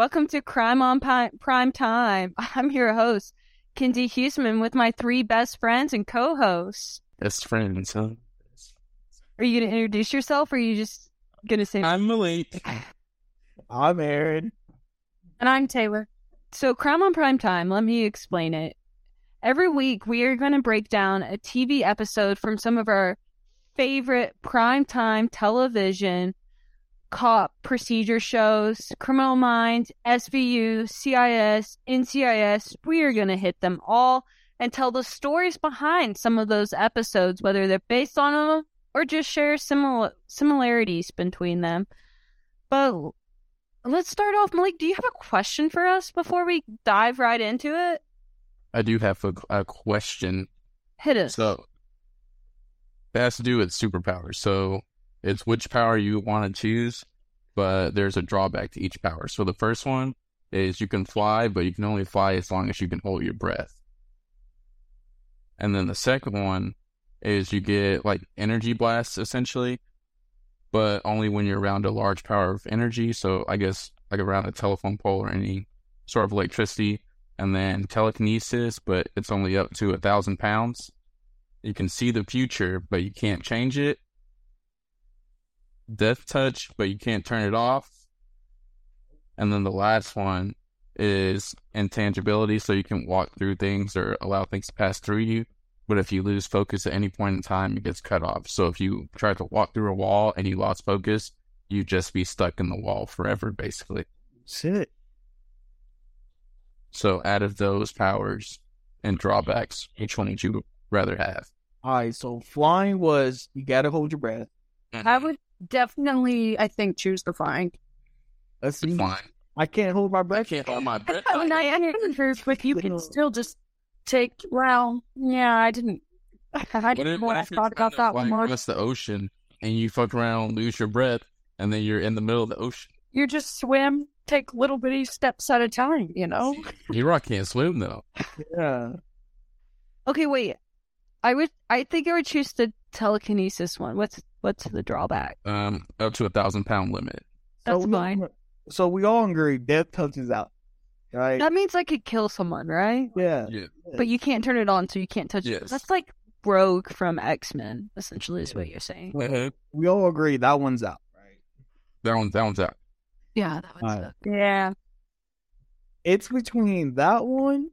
welcome to Crime on Pi- Prime Time. I'm your host, Kenzi Huseman, with my three best friends and co-hosts. Best friends, huh? Are you going to introduce yourself, or are you just going to say? I'm Malik. I'm Aaron. And I'm Taylor. So, Crime on Prime Time. Let me explain it. Every week, we are going to break down a TV episode from some of our favorite primetime television cop procedure shows, Criminal Minds, SVU, CSI, NCIS. We are going to hit them all and tell the stories behind some of those episodes, whether they're based on them or just share simil- similarities between them. But let's start off. Malik, do you have a question for us before we dive right into it? I do have a, a question. Hit us. So, it has to do with superpowers. So, it's which power you want to choose, but there's a drawback to each power. So, the first one is you can fly, but you can only fly as long as you can hold your breath. And then the second one is you get like energy blasts essentially, but only when you're around a large power of energy. So, I guess like around a telephone pole or any sort of electricity. And then telekinesis, but it's only up to a thousand pounds. You can see the future, but you can't change it. Death touch, but you can't turn it off. And then the last one is intangibility, so you can walk through things or allow things to pass through you. But if you lose focus at any point in time, it gets cut off. So if you try to walk through a wall and you lost focus, you just be stuck in the wall forever, basically. Sit. So out of those powers and drawbacks, which one would you rather have? All right. So flying was you gotta hold your breath. I would definitely, I think, choose the flying. Let's. Fine. I can't hold my breath. I breath. can't hold my breath. I mean, I understand, but you can still just take. Well, yeah, I didn't. I didn't if, want what to if you're about that one fly more. across the ocean and you fuck around, lose your breath, and then you're in the middle of the ocean? You just swim, take little bitty steps at a time. You know. Hero can't swim though. Yeah. Okay, wait. I would. I think I would choose the telekinesis one. What's what's the drawback? Um, up to a thousand pound limit. That's we- fine. So we all agree death touches out. Right? That means I could kill someone, right? yeah. Yeah. But you can't turn it on, so you can't touch it. That's like Rogue from X Men. Essentially, is what you're saying. That We all agree that one's out. Right. That one, that one's out. Yeah, that would Alright. suck. Yeah. It's between that one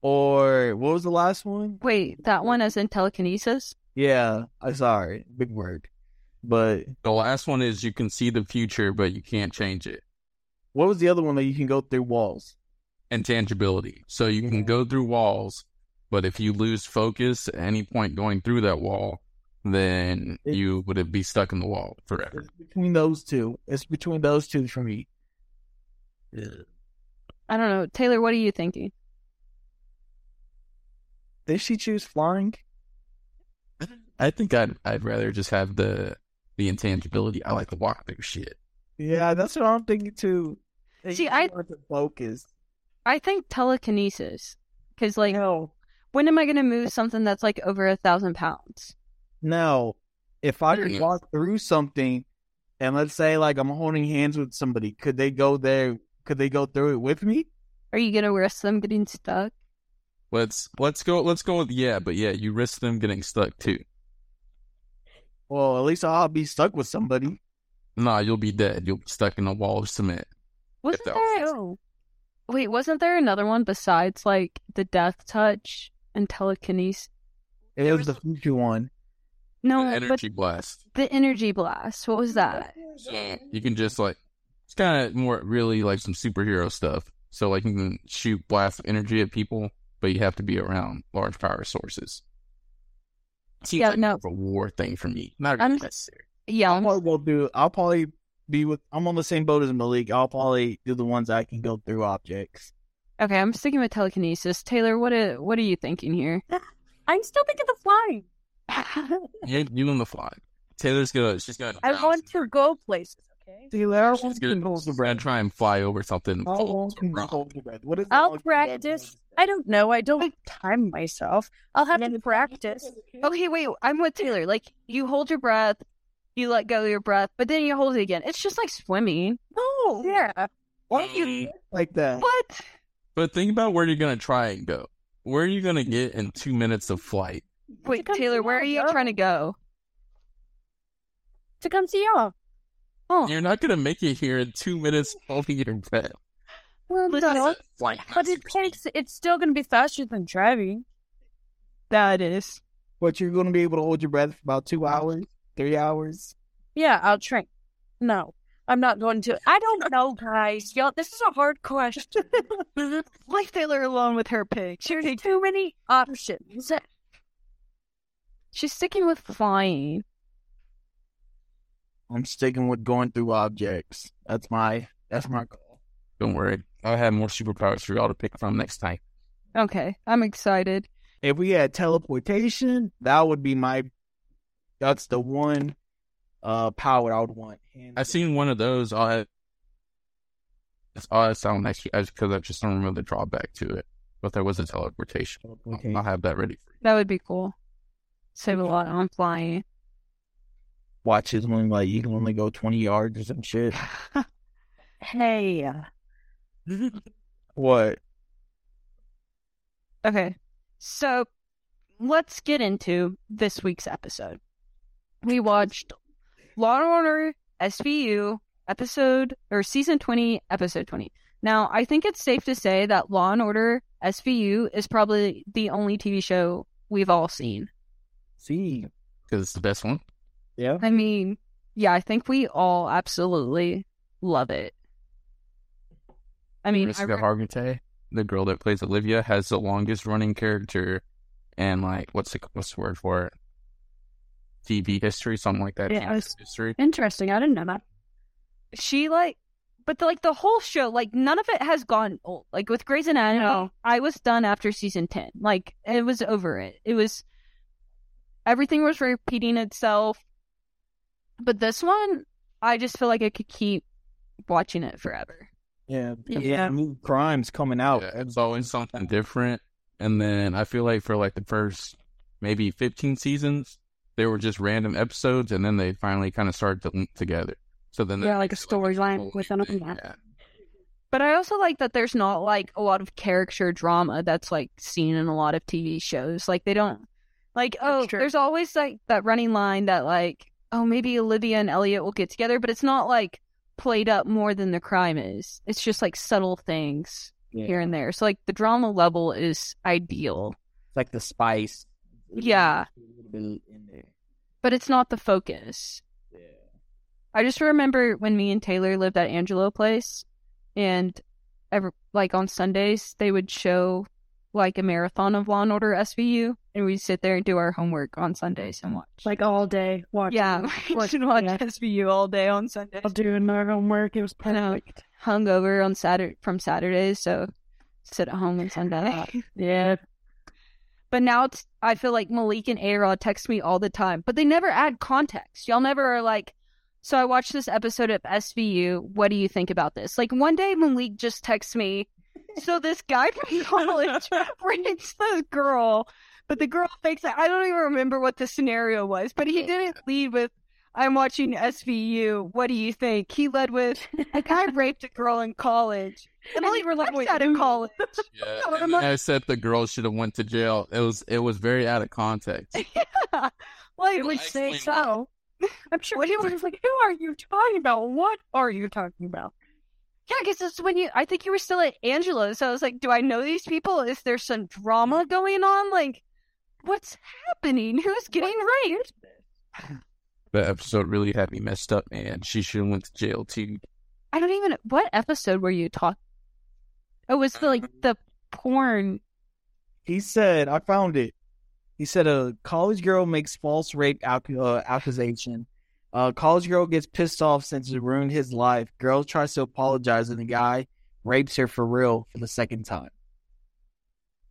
or what was the last one? Wait, that one as in telekinesis? Yeah. I sorry. Big word. But The last one is you can see the future, but you can't change it. what was the other one that you can go through walls? Intangibility. So you can mm-hmm. go through walls, but if you lose focus at any point going through that wall, then It- you would be stuck in the wall forever. It's between those two. It's between those two for me. I don't know. Taylor, what are you thinking? Did she choose flying? I think I'd I'd rather just have the the intangibility. I like to walk through shit. Yeah, that's what I'm thinking too. See, I- want to focus. I think telekinesis, because like, No, when am I going to move something that's like over a thousand pounds? no. If I could you- walk through something, and let's say like I'm holding hands with somebody, could they go there? Could they go through it with me? Are you going to risk them getting stuck? Let's let's go let's go with yeah, but yeah, you risk them getting stuck too. Well, at least I'll be stuck with somebody. Nah, you'll be dead. You'll be stuck in a wall of cement. Wasn't there? was- Oh. Wait, wasn't there another one besides like the death touch and telekinesis? It There was was- the future one. No, The but energy blast. the energy blast. What was that? You can just like it's kind of more really like some superhero stuff. So like you can shoot blast of energy at people, but you have to be around large power sources. Seems Yeah, like no. more a war thing for me. Not I'm- really necessary. Yeah, I'll I'm- probably go do. I'll probably be with. I'm on the same boat as Malik. I'll probably do the ones I can go through objects. okay. I'm sticking with telekinesis. Taylor, what are, what are you thinking here? I'm still thinking the flying. yeah, you on the fly. Taylor's gonna she's gonna. I want to go places. Okay. Taylor, I She's gonna, hold the she's try and fly over something. How long can you hold your breath? What is I'll longest practice. breath? I don't know. I don't time myself. I'll have to practice. Okay, wait. I'm with Taylor. Like you hold your breath, you let go of your breath, but then you hold it again. It's just like swimming. No. Yeah. Why are you mm. like that? What? But think about where you're gonna try and go. Where are you gonna get in two minutes of flight? Wait, Taylor, where are y'all, you girl. trying to go? to come see y'all. Oh, You're not gonna make it here in two minutes holding your breath. Well, Listen, no, Flight but it takes. It's still going to be faster than driving. that is. But you're gonna be able to hold your breath for about two hours, three hours. Yeah, I'll train. No, I'm not going to. I don't know, guys. Y'all, this is a hard question. Leave Taylor alone with her pig. She There's too many options. She's sticking with flying. I'm sticking with going through objects. That's my that's my goal. Don't worry. I'll have more superpowers for y'all to pick from next time. Okay, I'm excited. If we had teleportation, that would be my. That's the one uh power I would want. Hands I seen one of those. I'll have. It's all I sound nice because I just don't remember the drawback to it. But there was a teleportation. down. I'll- Okay. I'll have that ready for you. That would be cool. Save a lot on flying. Watch is only like you can only mm-hmm. go twenty yards or some shit. Hey, What? Okay, so let's get into this week's episode. We watched Law and Order SVU episode or season 20, episode 20. Now, I think it's safe to say that Law and Order SVU is probably the only TV show we've all seen. See, Because it's the best one. Yeah. I mean, yeah, I think we all absolutely love it. I mean, I Mariska re- Hargitay, the girl that plays Olivia, has the longest running character, and like what's the what's the word for it? TV history, something like that. Yeah, was- history. interesting. I didn't know that. she like but the, like the whole show like none of it has gone old like with Grey's Anatomy No. I was done after season 10 like it was over it it was everything was repeating itself but this one I just feel like I could keep watching it forever Yeah, Yeah. yeah. New crimes coming out. Yeah, it's always something different. And then I feel like for like the first maybe 15 seasons, they were just random episodes, and then they finally kind of started to link together. So then, Yeah, like a storyline whole within a- yeah. yeah. but I also like that there's not like a lot of character drama that's like seen in a lot of TV shows like they don't like oh there's always like that running line that like oh maybe Olivia and Elliot will get together but it's not like played up more than the crime is it's just like subtle things Yeah. here and there so like the drama level is ideal It's like the spice. Yeah. A little bit in there. but it's not the focus Yeah. I just remember when me and Taylor lived at Angelo Place, and ever like on Sundays they would show like a marathon of Law and Order SVU, and we'd sit there and do our homework on Sundays and watch. Like all day Watch, yeah, we Watch- should watch yeah. SVU all day on Sundays. While doing my homework. It was perfect. Hungover on Saturday from Saturdays, so sit at home on Sunday. Yeah. But now it's, I feel like Malik and A-Rod text me all the time, but they never add context. Y'all never are like, so I watched this episode of SVU. What do you think about this? Like one day Malik just texts me, so this guy from college rapes this girl, but the girl fakes it. I don't even remember what the scenario was, but he didn't lead with, I'm watching SVU. What do you think? He led with, a guy raped a girl in college. And Malik you were like, works wait, out in college. Yeah, I'm and not- I said the girl should have went to jail. It was it was very out of context. yeah. Like, It would I say explained so. I'm sure What you- he was like, "Who are you talking about? What are you talking about?" Yeah, because it's when you. I think you were still at Angela, so I was like, "Do I know these people? Is there some drama going on? Like, what's happening? Who's getting raped?" The episode really had me messed up, man. She should have went to jail too. I don't even. What episode were you talking? Oh, it was the like the porn. He said, I found it. He said a college girl makes false rape ac- uh, accusation. Uh, college girl gets pissed off since it ruined his life. Girl tries to apologize, and the guy rapes her for real for the second time.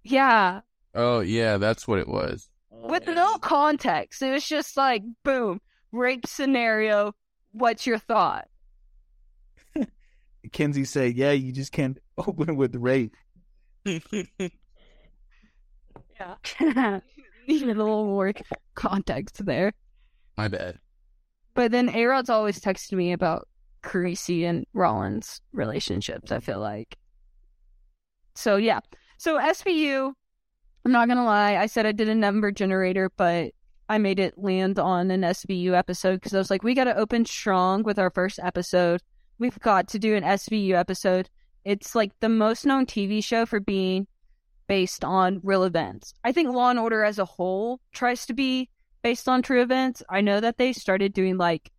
Yeah, Oh yeah, that's what it was. with no context. It was just like, boom, rape scenario. What's your thought? Kenzi said, "Yeah, you just can't open with rape." Yeah, needed a little more context there. My bad. But then A Rod's always texted me about Carisi and Rollins relationships, I feel like. So yeah. So SVU, I'm not gonna lie, I said I did a number generator, but I made it land on an SVU episode because I was like, we gotta open strong with our first episode. We've got to do an SVU episode. It's like the most known TV show for being based on real events. I think Law and Order as a whole tries to be based on true events. I know that they started doing like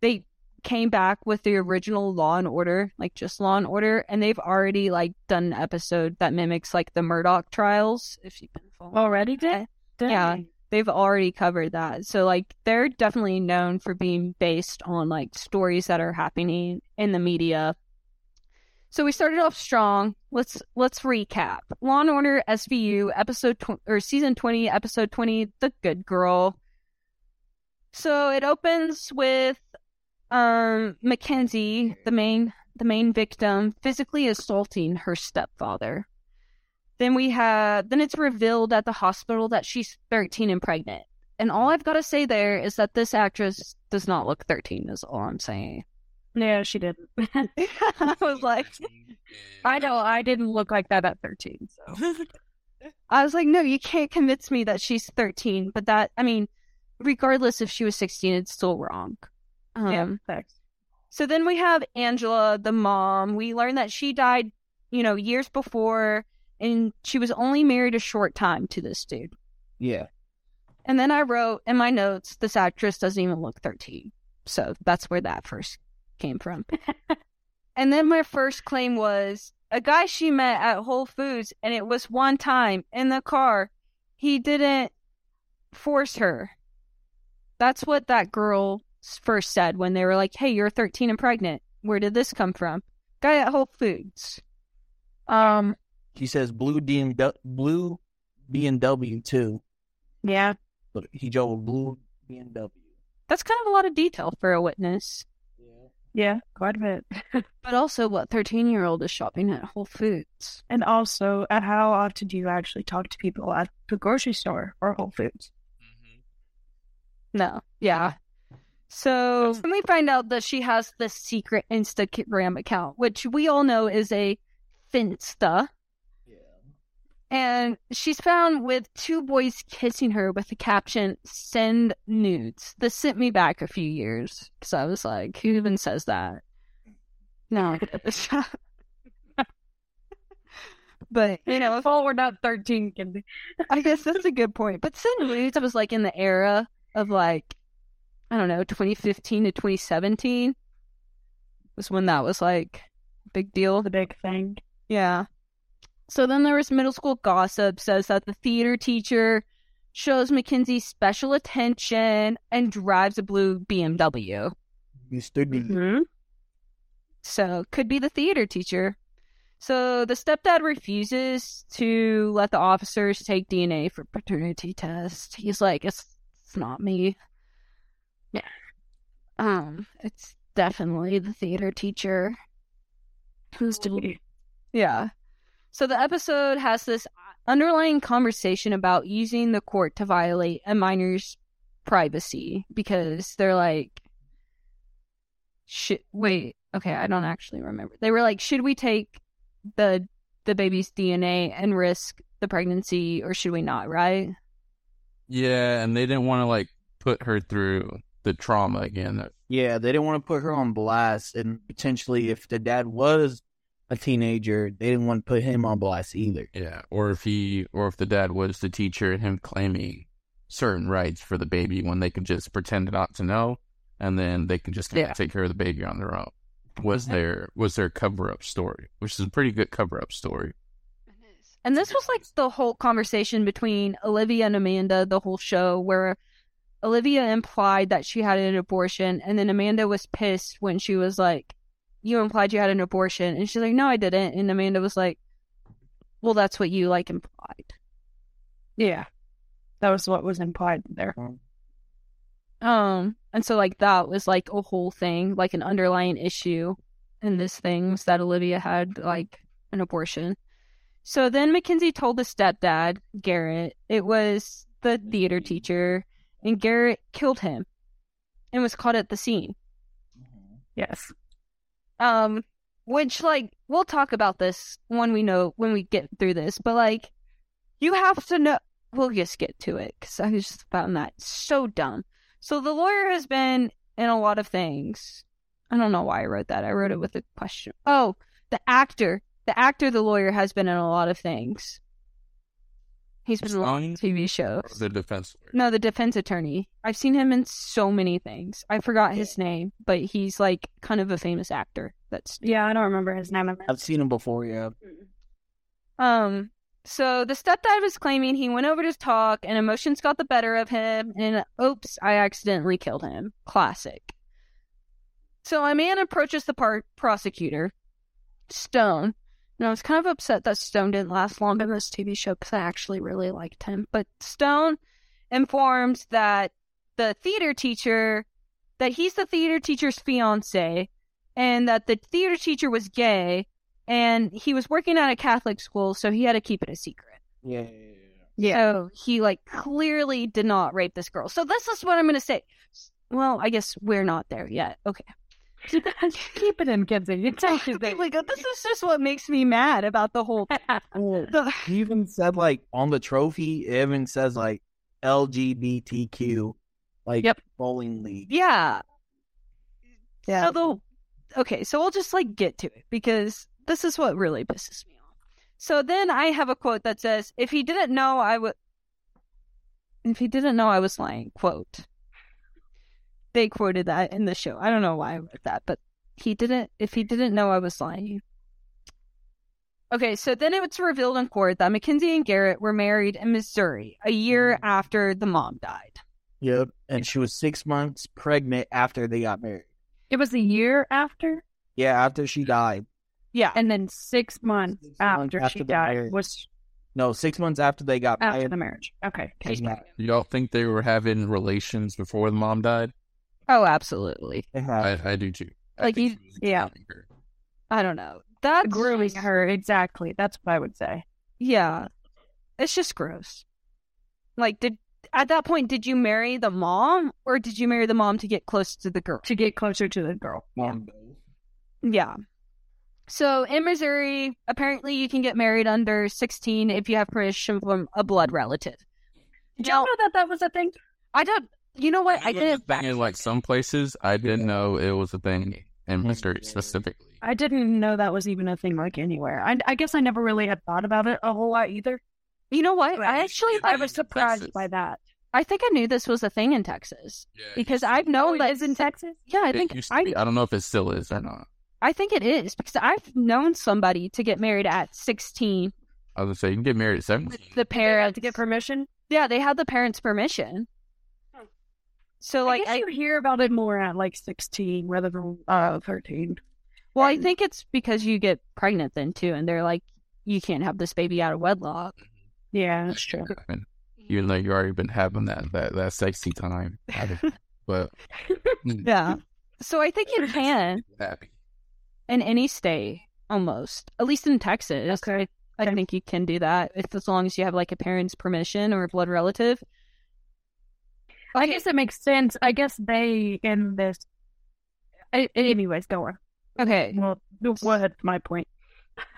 they came back with the original Law and Order, like just Law and Order, and they've already like done an episode that mimics like the Murdaugh trials. If you've been following, Already did? Yeah. they've already covered that. So like they're definitely known for being based on like stories that are happening in the media. So we started off strong. Let's let's recap. Law and Order SVU episode tw- or season 20 episode 20 The Good Girl. So it opens with um Mackenzie, the main the main victim, physically assaulting her stepfather. Then we have then it's revealed at the hospital that she's 13 and pregnant. And all I've got to say there is that this actress does not look 13 is all I'm saying. Yeah, she didn't. I was like I know I didn't look like that at 13. So I was like, no, you can't convince me that she's 13, but that I mean, regardless if she was 16, it's still wrong. Um, yeah, thanks. So then we have Angela, the mom. We learn that she died, you know, years before, and she was only married a short time to this dude. Yeah. And then I wrote in my notes, this actress doesn't even look 13. So that's where that first came from. and then my first claim was a guy she met at Whole Foods, and it was one time in the car. He didn't force her. That's what that girl first said when they were like, hey, you're 13 and pregnant. Where did this come from? Guy at Whole Foods. Um, She says blue BMW, blue BMW too. yeah. But he drove a blue BMW. That's kind of a lot of detail for a witness. Yeah, yeah, quite a bit. But also, what 13 year old is shopping at Whole Foods? And also, at how often do you actually talk to people at the grocery store or Whole Foods? No. Yeah. So then we find out that she has this secret Instagram account, which we all know is a Finsta. Yeah. And she's found with two boys kissing her with the caption, send nudes. This sent me back a few years because I was like, who even says that? No, but, you know, if all we're not 13, can be. I guess that's a good point. But send nudes, I was like in the era of like, I don't know, 2015 to 2017 was when that was like a big deal. The big thing. Yeah. So then there was middle school gossip says that the theater teacher shows Mackenzie special attention and drives a blue BMW. Mr. D. Mm-hmm. So could be the theater teacher. So the stepdad refuses to let the officers take DNA for paternity test. He's like, it's, it's not me. Yeah. Um, it's definitely the theater teacher. Who's to be? Yeah. So the episode has this underlying conversation about using the court to violate a minor's privacy because they're like, should wait, okay, I don't actually remember. They were like, should we take the the baby's DNA and risk the pregnancy, or should we not? Right? Yeah, and they didn't want to like put her through the trauma again. Yeah, they didn't want to put her on blast, and potentially, if the dad was a teenager, they didn't want to put him on blast either. yeah, or if he or if the dad was the teacher and him claiming certain rights for the baby when they could just pretend not to know, and then they can just Yeah. take care of the baby on their own. Was mm-hmm. there was their cover up story, which is a pretty good cover up story. And this was like the whole conversation between Olivia and Amanda, the whole show, where Olivia implied that she had an abortion, and then Amanda was pissed when she was like, You implied you had an abortion. And she's like, No, I didn't. And Amanda was like, Well, that's what you like implied. Yeah. That was what was implied there. Um, and so like that was like a whole thing, like an underlying issue in this thing was that Olivia had like an abortion. So then Mackenzie told the stepdad, Garrett, it was the theater teacher, and Garrett killed him and was caught at the scene. Yes. Um, which like we'll talk about this when we know when we get through this, but like you have to know. We'll just get to it because I just found that so dumb. So the lawyer has been in a lot of things. I don't know why I wrote that. I wrote it with a question. Oh, the actor, the actor, the lawyer has been in a lot of things. He's been in a lot of TV shows. The defense lawyer. No, the defense attorney. I've seen him in so many things. I forgot his name, but he's like kind of a famous actor. That's Yeah, I don't remember his name. I've seen him before. Yeah. um. So the stepdad was claiming he went over to talk, and emotions got the better of him, and oops, I accidentally killed him. Classic. So a man approaches the par- prosecutor, Stone, and I was kind of upset that Stone didn't last long in this TV show because I actually really liked him. But Stone informs that the theater teacher, that he's the theater teacher's fiance, and that the theater teacher was gay, and he was working at a Catholic school, so he had to keep it a secret. Yeah. Yeah. So he like clearly did not rape this girl. So this is what I'm gonna say. Well, I guess we're not there yet. Okay. Keep it in, Kenzi. It's actually like this is just what makes me mad about the whole. The, He even said like on the trophy, it even says like LGBTQ, like Yep. bowling league. yeah. Yeah. So the, okay, so we'll just like get to it because this is what really pisses me off. So then I have a quote that says, "If he didn't know, I would." If he didn't know, I was lying. Quote. They quoted that in the show. I don't know why I wrote that, but he didn't. If he didn't know, I was lying. Okay, so then it was revealed in court that Mackenzie and Garrett were married in Missouri a year mm. after the mom died. Yep. And she was six months pregnant after they got married. It was a year after, Yeah, after she died. Yeah, and then six months Six months after, after she the died marriage. was No, six months after they got after married. the marriage. Okay. Yeah, Y'all think they were having relations before the mom died? Oh, absolutely. they. I, I do too. I Like, think you- yeah. I don't know. That's Grooming her, exactly. That's what I would say. Yeah. It's just gross. Like did at that point did you marry the mom or did you marry the mom to get close to the girl? To get closer to the girl. Um, Yeah. So in Missouri, apparently you can get married under 16 if you have permission from a blood relative. Did you Now, know that that was a thing? I don't you know what? I It didn't a thing in like some places. I didn't know it was a thing in Missouri specifically. I didn't know that was even a thing like anywhere. I, I guess I never really had thought about it a whole lot either. You know what? I actually I was surprised Texas. by that. I think I knew this was a thing in Texas because I've known oh, that is in Texas. Yeah, I think I be. I don't know if it still is or not. I think it is because I've known somebody to get married at 16. I was gonna say you can get married at seventeen. The parents to get permission. Yeah, they had the parents' permission. So like I I, you hear about it more at like sixteen rather than uh thirteen. well, I think it's because you get pregnant then too, and they're like, you can't have this baby out of wedlock. Yeah, that's true. happen. Even though you already been having that that, that sexy time, but Yeah. So I think you can happy. in any state, almost, at least in Texas. Okay. I think you can do that if as long as you have like a parent's permission or a blood relative. I guess it makes sense. I guess they in this. I, anyways, go on. Okay. Well, go ahead. My point.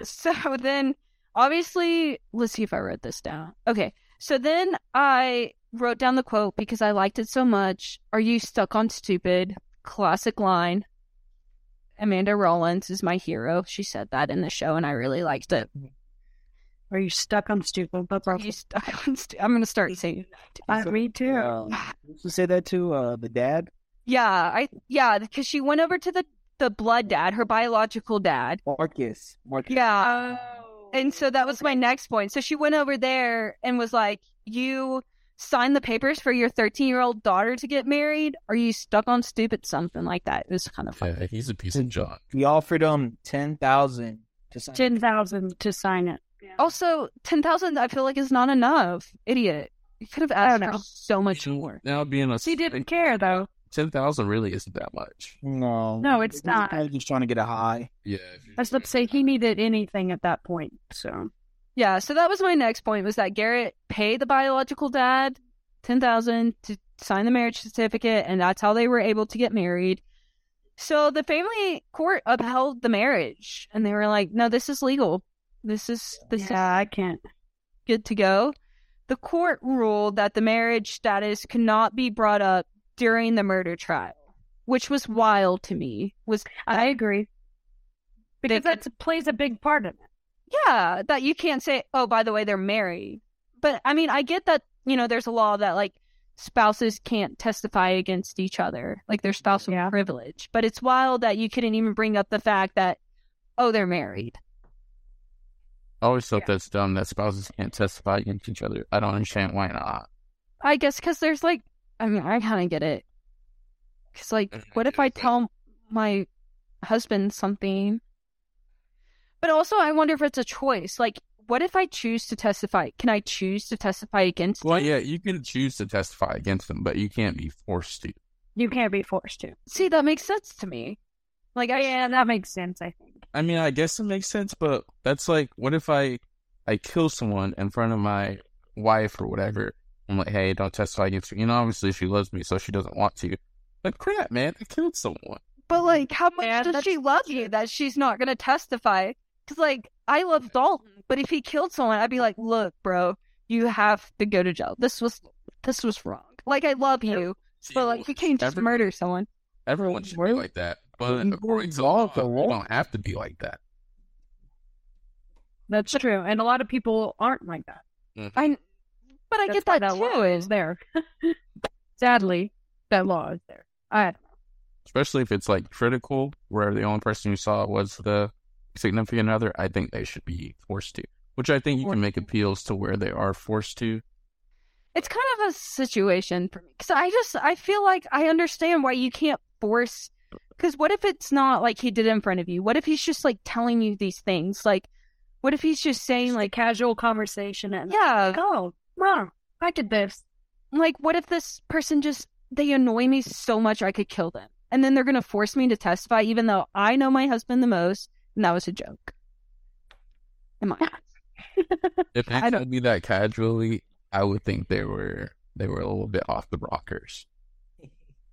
So then, obviously, let's see if I wrote this down. Okay. So then I wrote down the quote because I liked it so much. Are you stuck on stupid? Classic line. Amanda Rollins is my hero. She said that in the show, and I really liked it. Mm-hmm. Are you stuck on stupid? That's Are you stuck on stu- I'm going to start saying I, me too. Uh, who say that to uh, the dad? Yeah, I yeah, because she went over to the the blood dad, her biological dad. Marcus. Marcus. Yeah, Oh. and so that was my next point. So she went over there and was like, "You signed the papers for your 13 year old daughter to get married? Are you stuck on stupid something like that?" It was kind of fun. Yeah, he's a piece of junk. We offered him ten thousand to sign. ten thousand to sign it. Also, ten thousand I feel like is not enough. Idiot. You could have I don't asked for know. so much more. Now being a She didn't care though. ten thousand really isn't that much. No, No, it's He's not. kinda just trying to get a high. Yeah, I was about to say he needed anything at that point. So Yeah, so that was my next point was that Garrett paid the biological dad ten thousand to sign the marriage certificate, and that's how they were able to get married. So the family court upheld the marriage, and they were like, "No, this is legal. This is this is Yeah, I can't. good to go." The court ruled that the marriage status could not be brought up during the murder trial, which was wild to me. Was I agree. Because that plays a big part in it. yeah, that you can't say, "Oh, by the way, they're married." But I mean, I get that you know there's a law that like spouses can't testify against each other, like their spousal Yeah. privilege. But it's wild that you couldn't even bring up the fact that, oh, they're married. I always thought Yeah. that's dumb that spouses can't testify against each other. I don't understand why not. I guess because there's like, I mean, I kind of get it. Because like, what if I tell my husband something? But also, I wonder if it's a choice. Like, what if I choose to testify? Can I choose to testify against? Well, him? yeah, you can choose to testify against them, but you can't be forced to. You can't be forced to. See, that makes sense to me. Like, I Yeah, that makes sense, I think. I mean, I guess it makes sense, but that's like, what if I I kill someone in front of my wife or whatever? I'm like, hey, don't testify against her. You know, obviously she loves me, so she doesn't want to. But crap, man, I killed someone. But like, how much Yeah, does she love you that she's not going to testify? Because like, I love Dalton, but if he killed someone, I'd be like, look, bro, you have to go to jail. This was this was wrong. Like, I love you, but like, you can't just Every- murder someone. Everyone should be like that, but you according to law, law, the law don't have to be like that. That's true. And a lot of people aren't like that. Mm-hmm. I, but I That's get why that, law too. is there. Sadly, that law is there. I Especially if it's like critical, where the only person you saw was the significant other. I think they should be forced to. Which I think you can make appeals to where they are forced to. It's kind of a situation for me because I just I feel like I understand why you can't force. Because what if it's not like he did it in front of you? What if he's just like telling you these things? Like, what if he's just saying like like, casual conversation and yeah, oh, wow, I did this. like what if this person just they annoy me so much I could kill them, and then they're gonna force me to testify, even though I know my husband the most, and that was a joke. Am I? If they I don't- told me that casually, I would think they were they were a little bit off the rockers.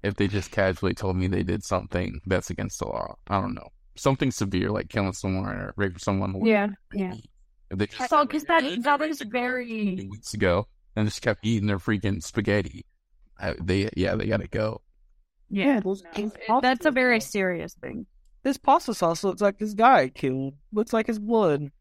If they just casually told me they did something that's against the law, I don't know, something severe like killing someone or raping someone. Yeah, yeah. If they just So, because like, that "Yeah, that they is raped a girl very weeks ago and just kept eating their freaking spaghetti, I, they yeah they gotta go. yeah. those- no, it- that's a very sauce- serious thing. This pasta sauce looks like this guy killed. Looks like his blood. See,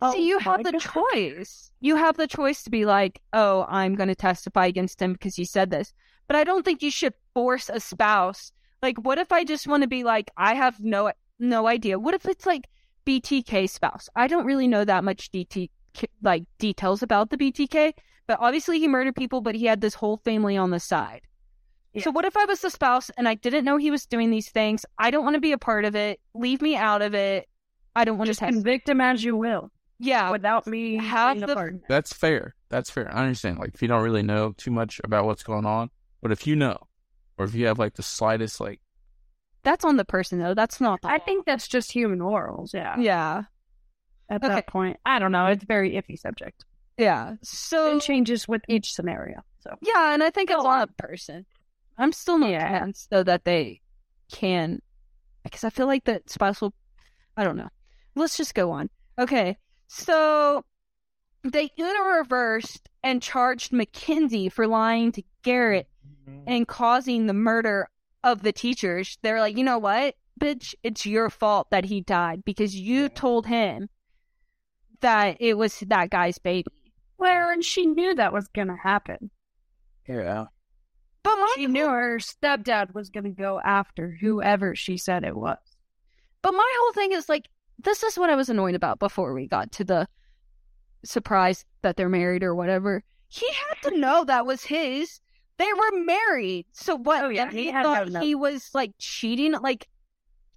oh you Oh have the God. choice. You have the choice to be like, oh, I'm going to testify against him because he said this. But I don't think you should force a spouse. Like, what if I just want to be like, I have no no idea. What if it's like BTK spouse? I don't really know that much DT like details about the BTK, but obviously he murdered people, but he had this whole family on the side. So what if I was the spouse and I didn't know he was doing these things? I don't want to be a part of it. Leave me out of it. I don't want Just to test. convict him as you will, yeah, without me have a the- part. That's fair. That's fair. I understand. Like if you don't really know too much about what's going on, but if you know, or if you have like the slightest like That's on the person though. That's not. The I think that's just human morals. Yeah. Yeah. At Okay. that point, I don't know. It's a very iffy subject. Yeah. So It changes with each scenario. So yeah, and I think it's on a person. I'm still not Yeah. convinced though that they can, because I feel like that spousal. I don't know. Let's just go on. Okay. So they reversed and charged Mackenzie for lying to Garrett and causing the murder of the teachers. They're like, you know what, bitch, it's your fault that he died because you Yeah. told him that it was that guy's baby. Well, and she knew that was going to happen. Yeah. But my She knew her stepdad was going to go after whoever she said it was. But my whole thing is like, this is what I was annoyed about before we got to the surprise that they're married or whatever. He had to know that was his. They were married. So what? Oh, yeah, he he had to thought he was like cheating, like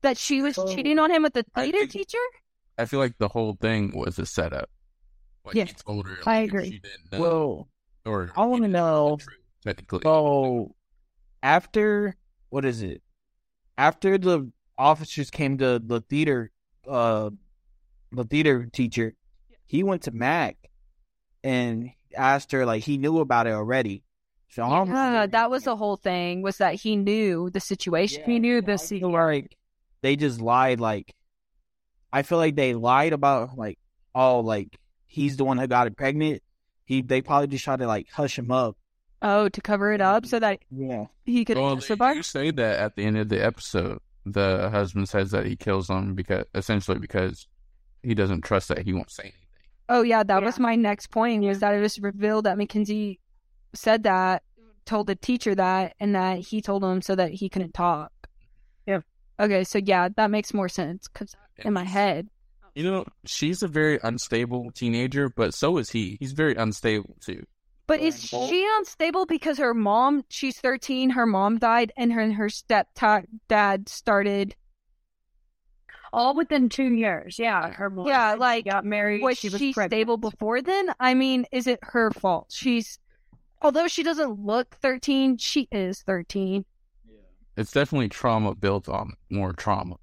that she was Oh. cheating on him with the I theater think- teacher. I feel like the whole thing was a setup. Like Yeah. he told her, I like, if agree. She didn't know, Well, or I wanna know- the technically. so after what is it? After the officers came to the theater, uh, the theater teacher, he went to Mac and asked her like he knew about it already, So I'm- Yeah, that was the whole thing. Was that he knew the situation? He knew the secret. like they just lied. Like, I feel like they lied about like, oh, like he's the one who got it pregnant. He they probably just tried to like hush him up. Oh, to cover it up so that Yeah, he could Well, testify. they do say that at the end of the episode, the husband says that he kills them because essentially because he doesn't trust that he won't say anything. Oh yeah, that Yeah. was my next point. Was that it was revealed that Mackenzie said that, told the teacher that, and that he told him so that he couldn't talk. Yeah. Okay, so yeah, that makes more sense because in my head. You know, she's a very unstable teenager, but so is he. He's very unstable too. But is she unstable because her mom? She's thirteen. Her mom died, and her and her stepdad started. all within two years. Yeah, her mom Yeah, like, got married. Was she she, was pregnant. stable before then? I mean, is it her fault? She's, although she doesn't look thirteen, she is thirteen. Yeah. It's definitely trauma built on more trauma.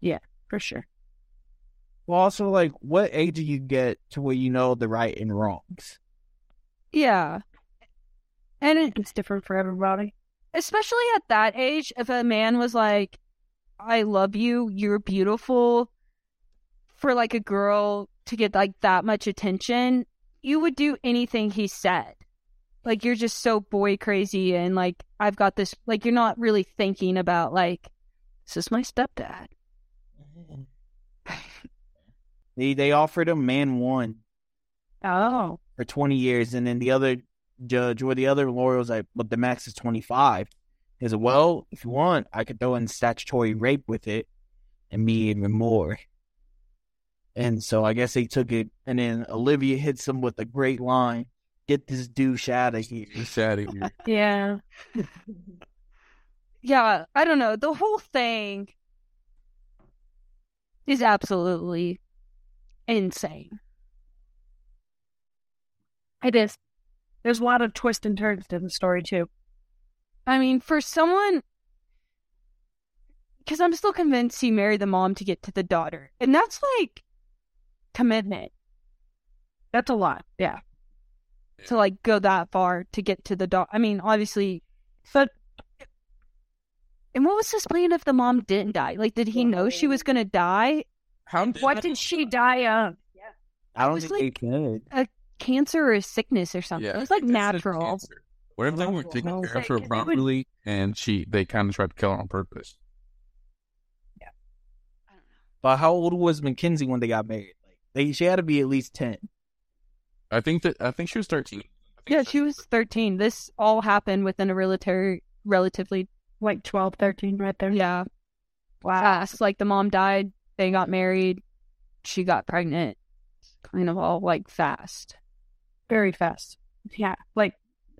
Yeah, for sure. Well, also like, what age do you get to where you know the right and wrongs? Yeah, and It's different for everybody. especially at that age, if a man was like, "I love you, you're beautiful," for like a girl to get like that much attention, you would do anything he said. Like you're just so boy crazy, and like I've got this. Like you're not really thinking about like, this is my stepdad. They they offered him man one Oh, for twenty years, and then the other judge or the other lawyer was like, "But the max is twenty five. He said, "Well, if you want, I could throw in statutory rape with it, and me even more." And so I guess they took it, and then Olivia hits him with a great line: "Get this douche out of here." He's out of here. yeah. Yeah, I don't know. The whole thing is absolutely insane. It is. There's a lot of twists and turns to the story too. I mean, for someone, because I'm still convinced he married the mom to get to the daughter, and that's like commitment That's a lot. Yeah. To like go that far to get to the daughter. I mean, obviously, But and what was his plan if the mom didn't die? Like, did he know she was gonna die? How did what did she die of? Yeah, I don't It's think they could. A cancer or a sickness or something? Yeah, it was like I think they said natural. cancer. What if they weren't taking care of her they would- properly, and she they kind of tried to kill her on purpose? Yeah. I don't know. But how old was Mackenzie when they got married? Like, they she had to be at least ten. I think that I think she was thirteen. Yeah, she was 13. This all happened within a relatively, relatively, Like 12, 13 right there. yeah, Wow. fast. Like the mom died, they got married, she got pregnant. Kind of all like fast. Very fast. Yeah. Like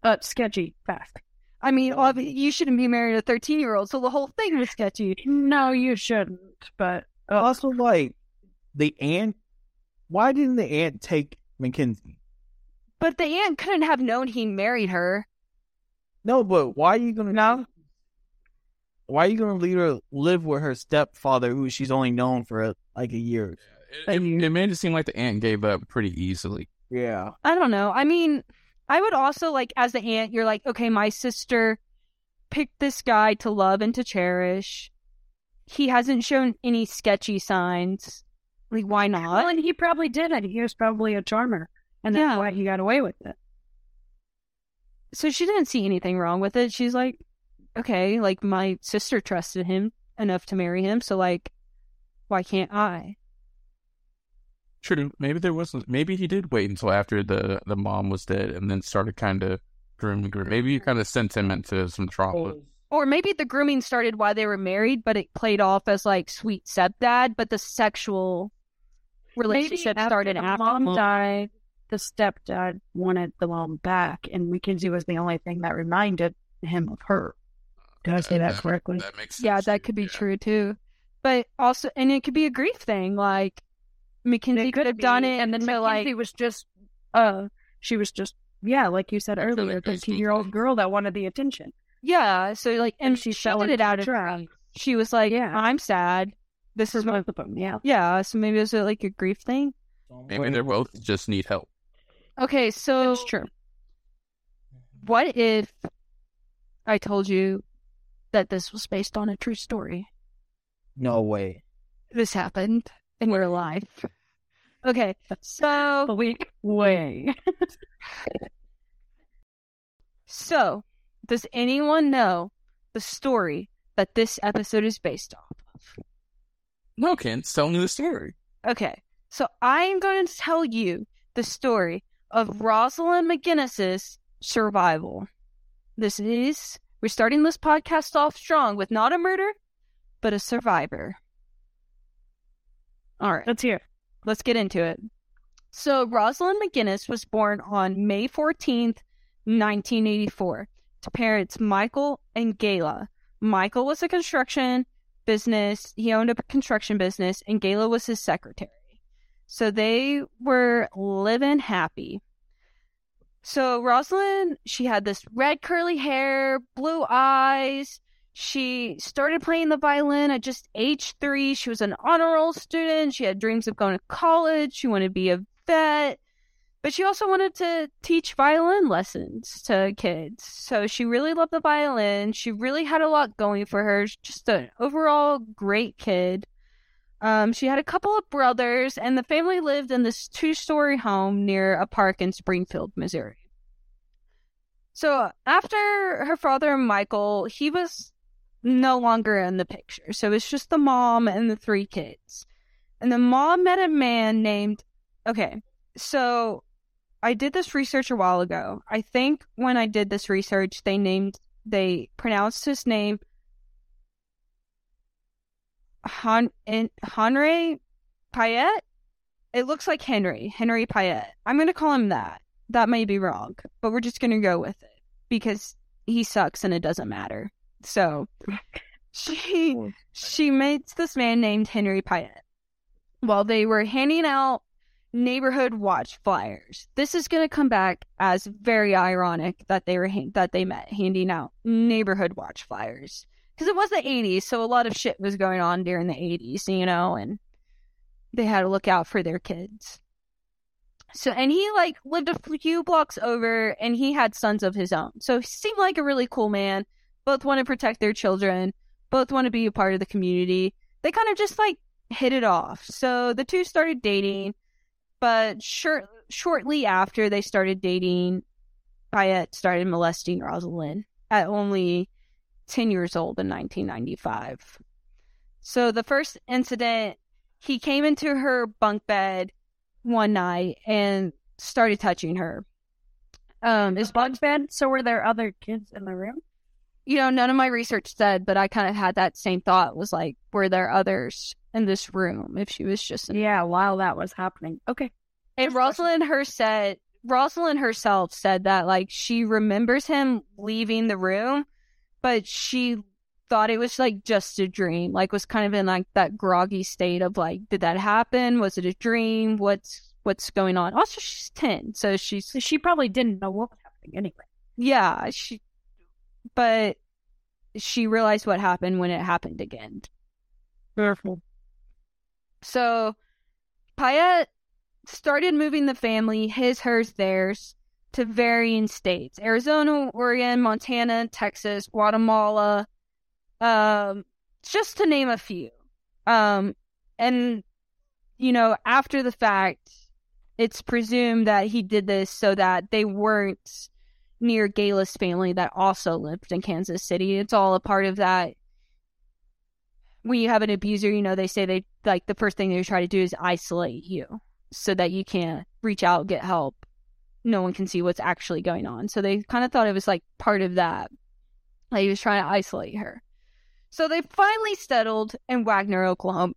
uh sketchy fast. I mean, you shouldn't be married to a 13 year old, so the whole thing was sketchy. No, you shouldn't. But oh, Also, like the aunt. Why didn't the aunt take Mackenzie? But the aunt couldn't have known he married her. No, but why are you gonna No. Why are you gonna leave her live with her stepfather, who she's only known for like a year? It, it, it made it seem like the aunt gave up pretty easily. Yeah, I don't know. I mean, I would also like, as the aunt, you're like, okay, my sister picked this guy to love and to cherish. He hasn't shown any sketchy signs. Like, why not? well, not? and he probably did it. He was probably a charmer. And that's Yeah. why he got away with it. So she didn't see anything wrong with it. She's like, okay, like my sister trusted him enough to marry him, so like, why can't I? True. Maybe there wasn't. Maybe he did wait until after the the mom was dead, and then started kind of grooming her. Maybe you kind of sent him into some trouble. Or maybe the grooming started while they were married, but it played off as like sweet stepdad, but the sexual relationship Maybe started the after. mom died. The stepdad wanted the mom back, and Mackenzie was the only thing that reminded him of her. Did I say that correctly? That makes sense. Yeah, that could be Yeah. true too. But also, and it could be a grief thing. Like Mackenzie It could have be, done it, and then to, Mackenzie like was just, uh, she was just, yeah, like you said earlier, it goes thirteen year old girl that wanted the attention. yeah. So like, and, And she, she fell it out the of. She was like, Yeah. I'm sad. This is what. both of them, yeah. Yeah. So maybe it like a grief thing. Maybe they both just need help. Okay, so It's true. what if I told you that this was based on a true story? No way. This happened in real life. Okay, so Bleak way. so does anyone know the story that this episode is based off of? No, Kent, tell me the story. Okay, so I am going to tell you the story of Rosalynn McGinnis's survival. This is, we're starting this podcast off strong with not a murder, but a survivor. All right, Let's hear. let's get into it. So, Rosalynn McGinnis was born on May 14th, 1984, to parents Michael and Gayla. Michael was a construction business, he owned a construction business, and Gayla was his secretary. So, they were living happy. So, Rosalynn, she had this red curly hair, blue eyes. She started playing the violin at just age three. She was an honor roll student. She had dreams of going to college. She wanted to be a vet, but she also wanted to teach violin lessons to kids. So she really loved the violin. She really had a lot going for her. Just an overall great kid. Um, she had a couple of brothers, and the family lived in this two story home near a park in Springfield, Missouri. So after her father, Michael, he was no longer in the picture. So it's just the mom and the three kids. And the mom met a man named, okay, so I did this research a while ago. I think when I did this research, they named, they pronounced his name Han, in, Henry Payette. It looks like Henry, Henry Payette. I'm going to call him that. That may be wrong, but we're just going to go with it because he sucks and it doesn't matter. So she she meets this man named Henry Payette while they were handing out neighborhood watch flyers. This is going to come back as very ironic that they were ha- that they met handing out neighborhood watch flyers because it was the 80s, so a lot of shit was going on during the 80s, you know, and they had to look out for their kids. So, and he like lived a few blocks over and he had sons of his own. So he seemed like a really cool man. Both want to protect their children, both want to be a part of the community. They kind of just like hit it off. So the two started dating, but short, shortly after they started dating, Payette started molesting Rosalynn at only 10 years old in 1995. So the first incident, he came into her bunk bed one night and started touching her. Um, Is Bugs bed? So were there other kids in the room? you know, none of my research said, but I kind of had that same thought was like, were there others in this room if she was just in Yeah, while that was happening. Okay. And Rosalynn her said Rosalynn herself said that like she remembers him leaving the room, but she thought it was like just a dream. Like was kind of in like that groggy state of like, did that happen? Was it a dream? What's what's going on? Also she's ten, so she's she probably didn't know what was happening anyway. yeah, she but she realized what happened when it happened again. Careful. So Payette started moving the family, his, hers, theirs, to varying states Arizona, Oregon, Montana, Texas, Guatemala, um, just to name a few. Um, and, you know, after the fact, it's presumed that he did this so that they weren't near Gayla's family that also lived in Kansas City. It's all a part of that when you have an abuser, you know, they say they like the first thing they try to do is isolate you so that you can't reach out, get help. No one can see what's actually going on. So they kind of thought it was like part of that. Like he was trying to isolate her. So they finally settled in Wagoner, Oklahoma.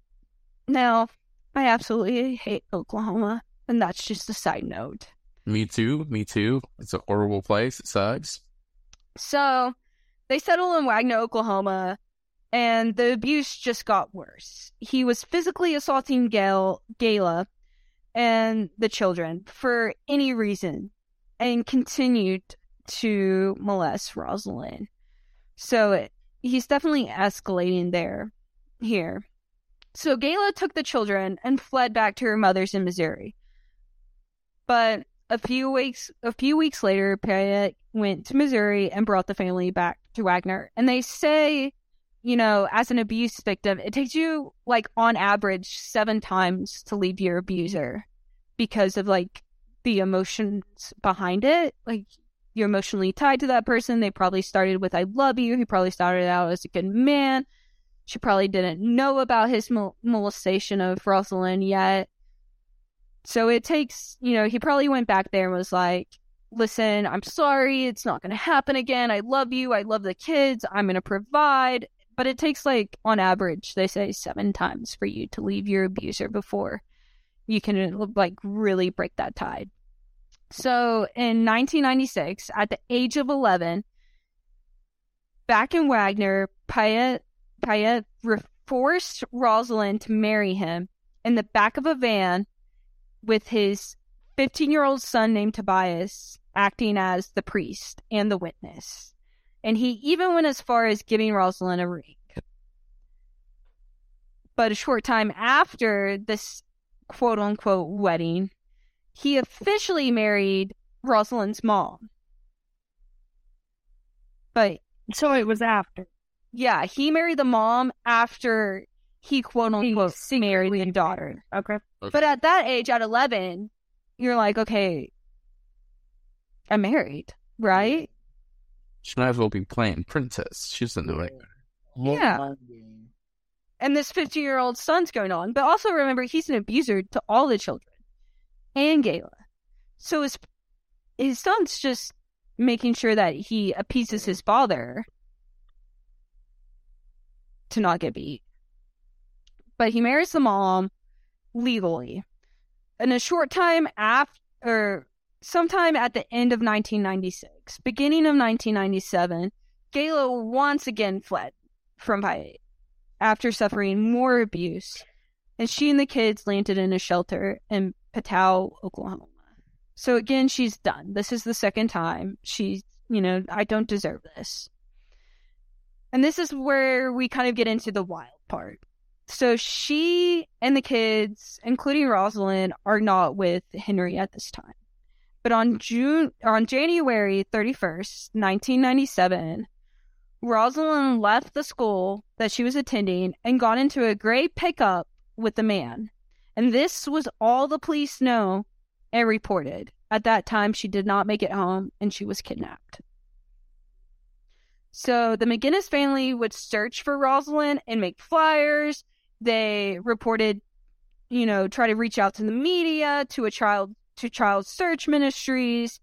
Now, I absolutely hate Oklahoma, and that's just a side note. Me too. Me too. It's a horrible place. It sucks. So they settle in Wagoner, Oklahoma, and the abuse just got worse. He was physically assaulting Gail, Gayla and the children for any reason and continued to molest Rosalynn. So it, he's definitely escalating there here. So Gayla took the children and fled back to her mother's in Missouri. But a few weeks a few weeks later, Payette went to Missouri and brought the family back to Wagoner. And they say, you know, as an abuse victim, it takes you like on average seven times to leave your abuser because of like the emotions behind it. Like you're emotionally tied to that person. They probably started with "I love you." He probably started out as a good man. She probably didn't know about his mol- molestation of Rosalynn yet. So it takes, you know, he probably went back there and was like, "Listen, I'm sorry. It's not going to happen again. I love you. I love the kids. I'm going to provide." But it takes like on average, they say 7 times for you to leave your abuser before you can uh, like really break that tide. So in 1996, at the age of 11, back in Wagoner, Payette, Payette forced Rosalynn to marry him in the back of a van with his 15 year old son named Tobias acting as the priest and the witness. And he even went as far as giving Rosalynn a ring. But a short time after this quote unquote wedding, he officially married Rosalynn's mom. But So it was after. yeah, he married the mom after he quote unquote married the daughter. Okay. But at that age, at 11, you're like, okay, I'm married, right? She might as well be playing princess. She's in the right. Yeah. And this 15 year old son's going on. But also remember, he's an abuser to all the children and Gayla. So his, his son's just making sure that he appeases his father to not get beat. But he marries the mom legally. And a short time after, or sometime at the end of 1996, beginning of 1997, Gayla once again fled from Payette after suffering more abuse, and she and the kids landed in a shelter in Poteau, Oklahoma. So again, she's done. This is the second time. She's, you know, I don't deserve this. And this is where we kind of get into the wild part. So she and the kids, including Rosalynn, are not with Henry at this time. But on June on January 31st, 1997, Rosalynn left the school that she was attending and got into a gray pickup with the man. And this was all the police know and reported. At that time, she did not make it home and she was kidnapped. So the McGinnis family would search for Rosalynn and make flyers. They reported, you know, try to reach out to the media, to a child to child search ministries.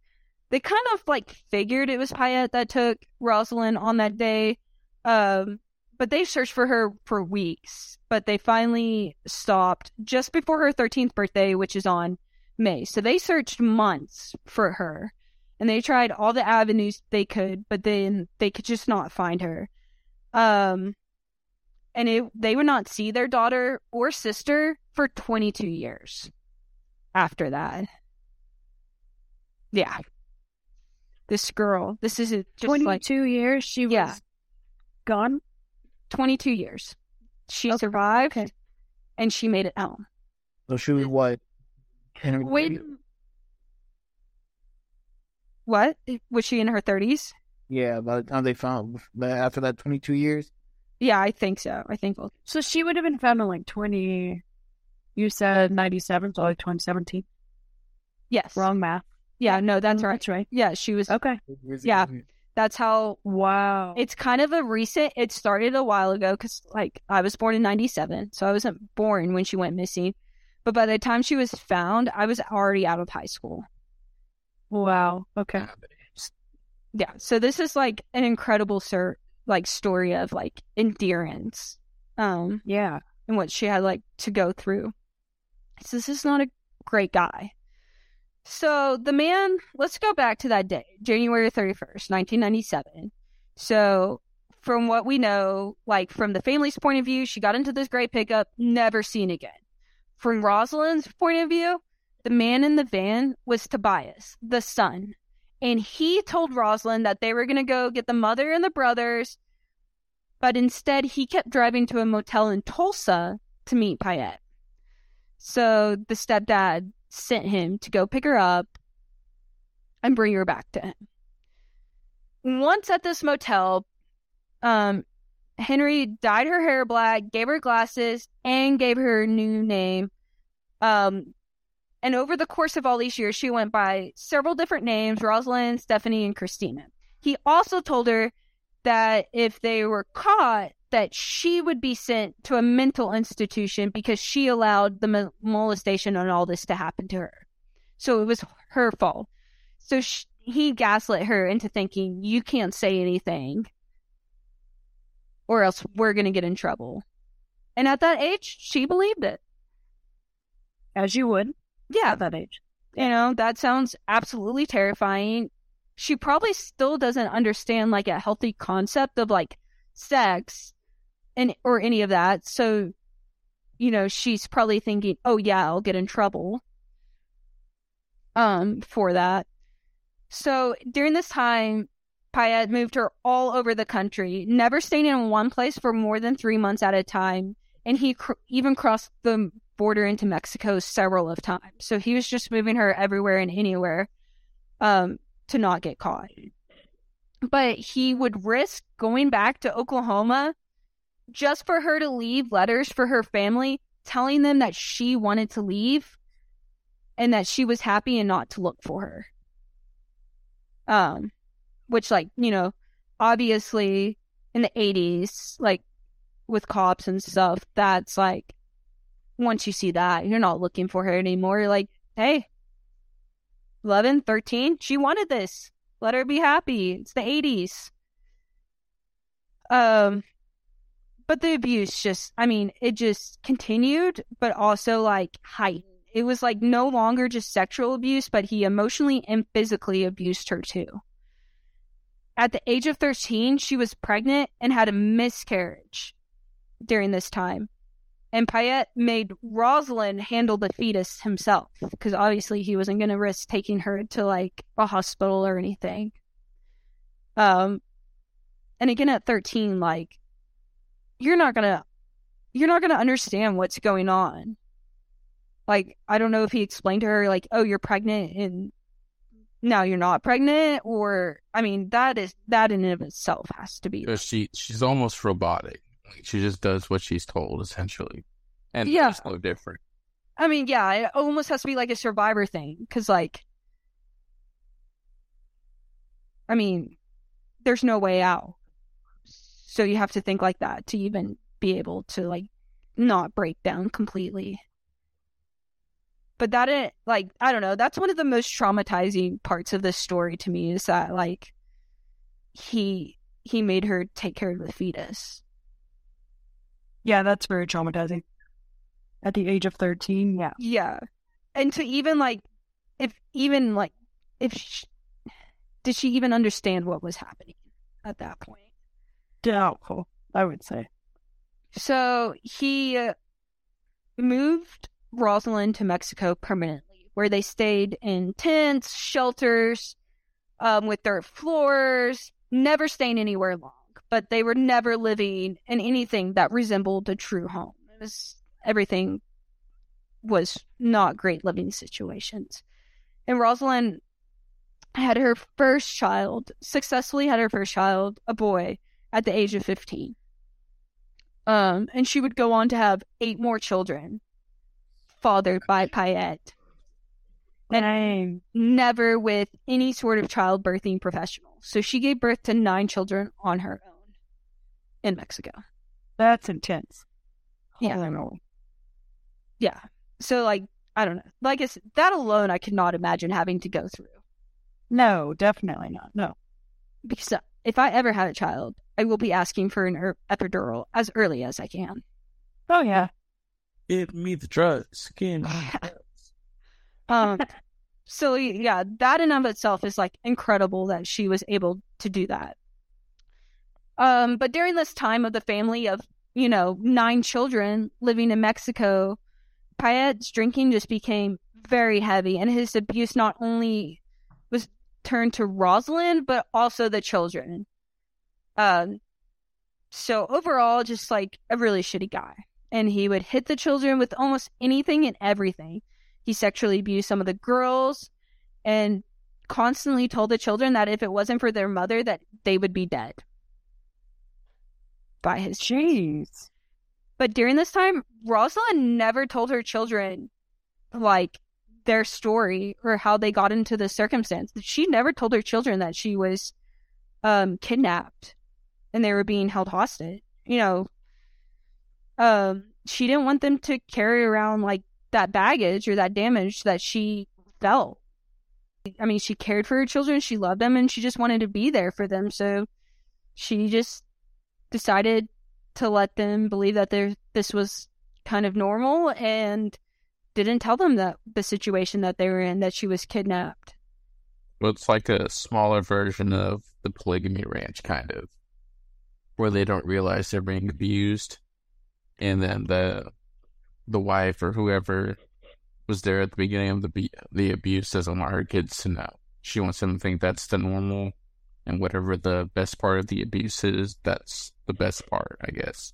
They kind of like figured it was Payette that took Rosalynn on that day. Um, but they searched for her for weeks. But they finally stopped just before her 13th birthday, which is on May. So they searched months for her. And they tried all the avenues they could, but then they could just not find her. Um, and it, they would not see their daughter or sister for 22 years after that. Yeah. This girl, this is just like 22 years she was Yeah. gone. 22 years. She Okay. survived Okay. and she made it home. So she was what? Henry Wait, what? Was she in her 30s? Yeah, by the time they found after that 22 years. Yeah, I think so. I think. we'll- So she would have been found in like 20. You said 97, so like 2017. Yes. Wrong math. Yeah, no, that's right. That's right. Yeah, she was. Okay. Yeah. That's how Wow. it's kind of a recent. It started a while ago because, like, I was born in '97, so I wasn't born when she went missing. But by the time she was found, I was already out of high school. wow. Okay. Yeah, so this is like an incredible, sir, like story of like endurance, um, Yeah. and what she had like to go through. So this is not a great guy. So the man, let's go back to that day, January 31st, 1997. So from what we know, like from the family's point of view, she got into this gray pickup, never seen again. From Rosalynn's point of view, the man in the van was Tobias, the son. And he told Rosalynn that they were going to go get the mother and the brothers, but instead he kept driving to a motel in Tulsa to meet Payette. So the stepdad sent him to go pick her up and bring her back to him. once at this motel, um, Henry dyed her hair black, gave her glasses, and gave her a new name. Um, and over the course of all these years, she went by several different names Rosalynn, Stephanie, and Christina. He also told her that if they were caught, that she would be sent to a mental institution because she allowed the molestation and all this to happen to her. So it was her fault. So sh- he gaslit her into thinking, you can't say anything or else we're going to get in trouble. And at that age, she believed it. As you would Yeah, at that age. you know, that sounds absolutely terrifying. She probably still doesn't understand like a healthy concept of like sex and or any of that. So, you know, she's probably thinking, "Oh yeah, I'll get in trouble." Um for that. So, during this time, Payette moved her all over the country, never staying in one place for more than 3 months at a time, and he cr- even crossed the border into Mexico several of times. So he was just moving her everywhere and anywhere um, to not get caught. But he would risk going back to Oklahoma just for her to leave letters for her family telling them that she wanted to leave and that she was happy and not to look for her. Um, which, like, you know, obviously in the 80s, like with cops and stuff, that's like, once you see that, you're not looking for her anymore. You're like, hey, 11, 13, she wanted this. Let her be happy. It's the 80s. Um, but the abuse just, I mean, it just continued, but also like heightened. It was like no longer just sexual abuse, but he emotionally and physically abused her too. At the age of 13, she was pregnant and had a miscarriage during this time. And Payette made Rosalynn handle the fetus himself because obviously he wasn't going to risk taking her to like a hospital or anything. Um, and again at 13, like you're not gonna, you're not gonna understand what's going on. Like I don't know if he explained to her like, oh, you're pregnant and now you're not pregnant, or I mean that is that in and of itself has to be she she's almost robotic. She just does what she's told essentially, and Yeah. it's no different. I mean, yeah, it almost has to be like a survivor thing because, like, I mean, there's no way out. So you have to think like that to even be able to, like, not break down completely. But that, it, like, I don't know, that's one of the most traumatizing parts of this story to me is that, like, he he made her take care of the fetus. Yeah, that's very traumatizing. At the age of 13, yeah. Yeah. And to even like, if even like, if sh did she even understand what was happening at that point? Doubtful, I would say. So he uh, moved Rosalynn to Mexico permanently, where they stayed in tents, shelters, um, with dirt floors, never staying anywhere long. But they were never living in anything that resembled a true home. It was everything was not great living situations. And Rosalynn had her first child, successfully had her first child, a boy, at the age of 15. Um, and she would go on to have eight more children, fathered by Payette, Dang. never with any sort of childbirthing professional. So she gave birth to nine children on her own in Mexico. That's intense. Yeah. Holy moly. Yeah. So like I don't know. Like it's that alone I could not imagine having to go through. No, definitely not. No. Because if I ever had a child, I will be asking for an er- epidural as early as I can. Oh, yeah. Give me the drugs. Give me Um so yeah, that in of itself is like incredible that she was able to do that. Um but during this time of the family of, you know, nine children living in Mexico, Payette's drinking just became very heavy and his abuse not only was turned to Rosalynn but also the children. Um so overall just like a really shitty guy. And he would hit the children with almost anything and everything. He sexually abused some of the girls, and constantly told the children that if it wasn't for their mother, that they would be dead by his Jeez. But during this time, Rosalynn never told her children like their story or how they got into the circumstance. She never told her children that she was um kidnapped and they were being held hostage. You know, um she didn't want them to carry around like that baggage or that damage that she felt. I mean, she cared for her children, she loved them and she just wanted to be there for them. So she just decided to let them believe that this was kind of normal and didn't tell them that the situation that they were in that she was kidnapped. Well, it's like a smaller version of the polygamy ranch, kind of, where they don't realize they're being abused, and then the the wife or whoever was there at the beginning of the be- the abuse doesn't want her kids to know. She wants them to think that's the normal, and whatever the best part of the abuse is, that's the best part, I guess.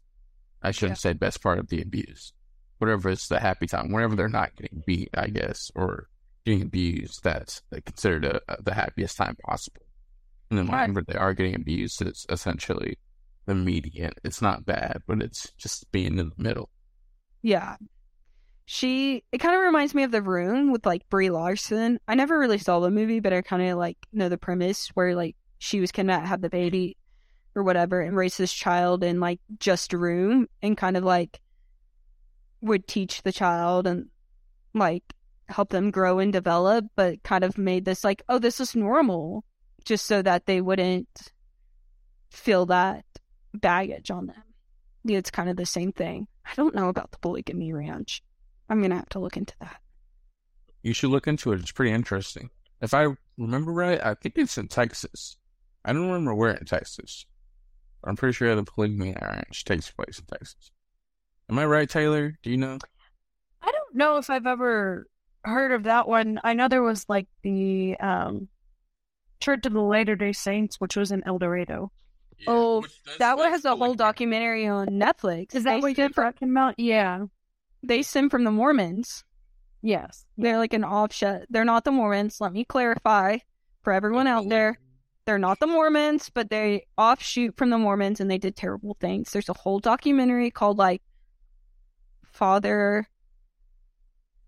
I shouldn't say best part of the abuse. Whatever is the happy time, whenever they're not getting beat, I guess, or getting abused, that's considered a, a- the happiest time possible. And then Right. whenever they are getting abused, it's essentially the median. It's not bad, but it's just being in the middle. Yeah. She it kind of reminds me of The Room with like Brie Larson. I never really saw the movie, but I kind of like know the premise where like she was kidnapped, had the baby or whatever, and raised this child in like just a room and kind of like would teach the child and like help them grow and develop, but kind of made this like, oh, this is normal, just so that they wouldn't feel that baggage on them. Yeah, it's kind of the same thing. I don't know about the polygamy ranch. I'm gonna have to look into that. You should look into it. It's pretty interesting. If I remember right, I think it's in Texas. I don't remember where in Texas. I'm pretty sure the polygamy ranch takes place in Texas. Am I right, Taylor? Do you know? I don't know if I've ever heard of that one. I know there was like the um Church of the Latter Day Saints, which was in Eldorado. Oh, That one has a whole documentary on Netflix. Is that what you're stem from, talking about? Yeah. they stem from the Mormons. Yes. They're like an offshoot. They're not the Mormons. Let me clarify for everyone out there. They're not the Mormons, but they offshoot from the Mormons and they did terrible things. There's a whole documentary called like Father.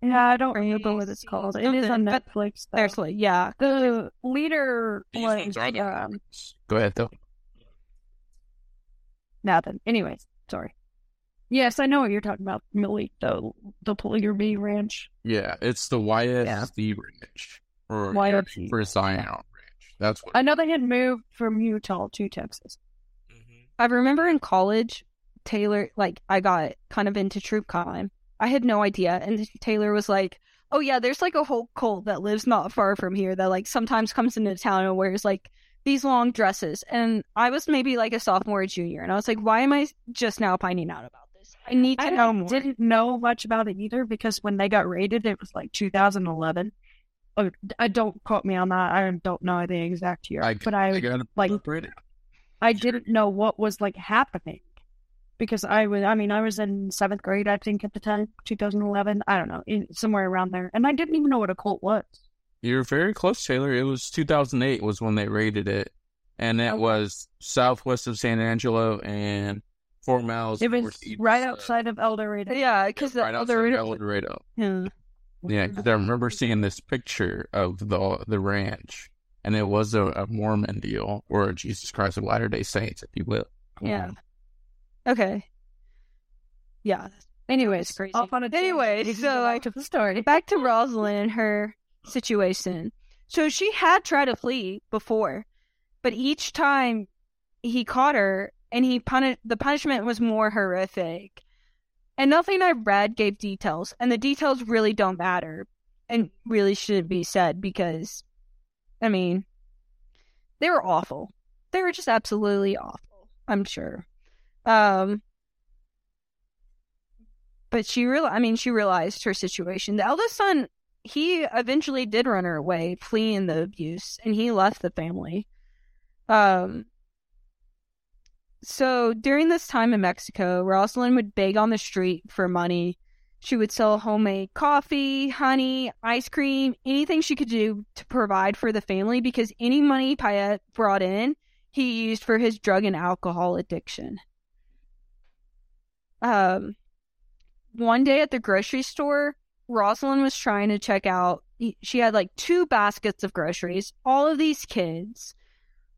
Yeah, I don't Crazy remember what it's called. It is on Netflix. though. There's like yeah, the leader These was ones are the um, Go ahead, though. Nothing. Anyways, sorry. Yes, I know what you're talking about, Millie. The the polygamy ranch. Yeah, it's the YFZ ranch. Or YFZ. for Zion Ranch. That's what. I know they had moved from Utah to Texas. Mhm. I remember in college, Taylor, like, I got kind of into true crime. I had no idea. And Taylor was like, oh, yeah, there's like a whole cult that lives not far from here that, like, sometimes comes into town and wears, like, these long dresses. And I was maybe like a sophomore or junior. And I was like, why am I just now finding out about this? I need to I know more. didn't know much about it either because when they got raided, it was like 2011. Oh, I don't quote me on that. I don't know the exact year, I, but I got it like- incorporated. I didn't know what was like happening because I was, I mean, I was in seventh grade, I think, at the time, 2011. I don't know, in, somewhere around there. And I didn't even know what a cult was. You're very close, Taylor. It was 2008 was when they raided it, and it Okay. was southwest of San Angelo and four miles. It was right outside of Eldorado. yeah, because right the outside other. of Eldorado. Yeah. Yeah, 'cause I remember seeing this picture of the the ranch, and it was a, a Mormon deal or a Jesus Christ of Latter Day Saints, if you will. Yeah. Mm-hmm. Okay. Yeah. Anyways, crazy. Off on a Anyway, tangent. so, like, to the story. back to Rosalynn and her situation. So she had tried to flee before, but each time he caught her and he punished, the punishment was more horrific. And nothing I read gave details, and the details really don't matter and really shouldn't be said because, I mean, they were awful. They were just absolutely awful, I'm sure. Um, but she real I mean, she realized her situation. The eldest son, he eventually did run her away, fleeing the abuse, and he left the family. Um. So during this time in Mexico, Rosalynn would beg on the street for money She would sell homemade coffee, honey, ice cream, anything she could do to provide for the family because any money Payette brought in, he used for his drug and alcohol addiction. Um, one day at the grocery store, Rosalynn was trying to check out. She had like two baskets of groceries, all of these kids.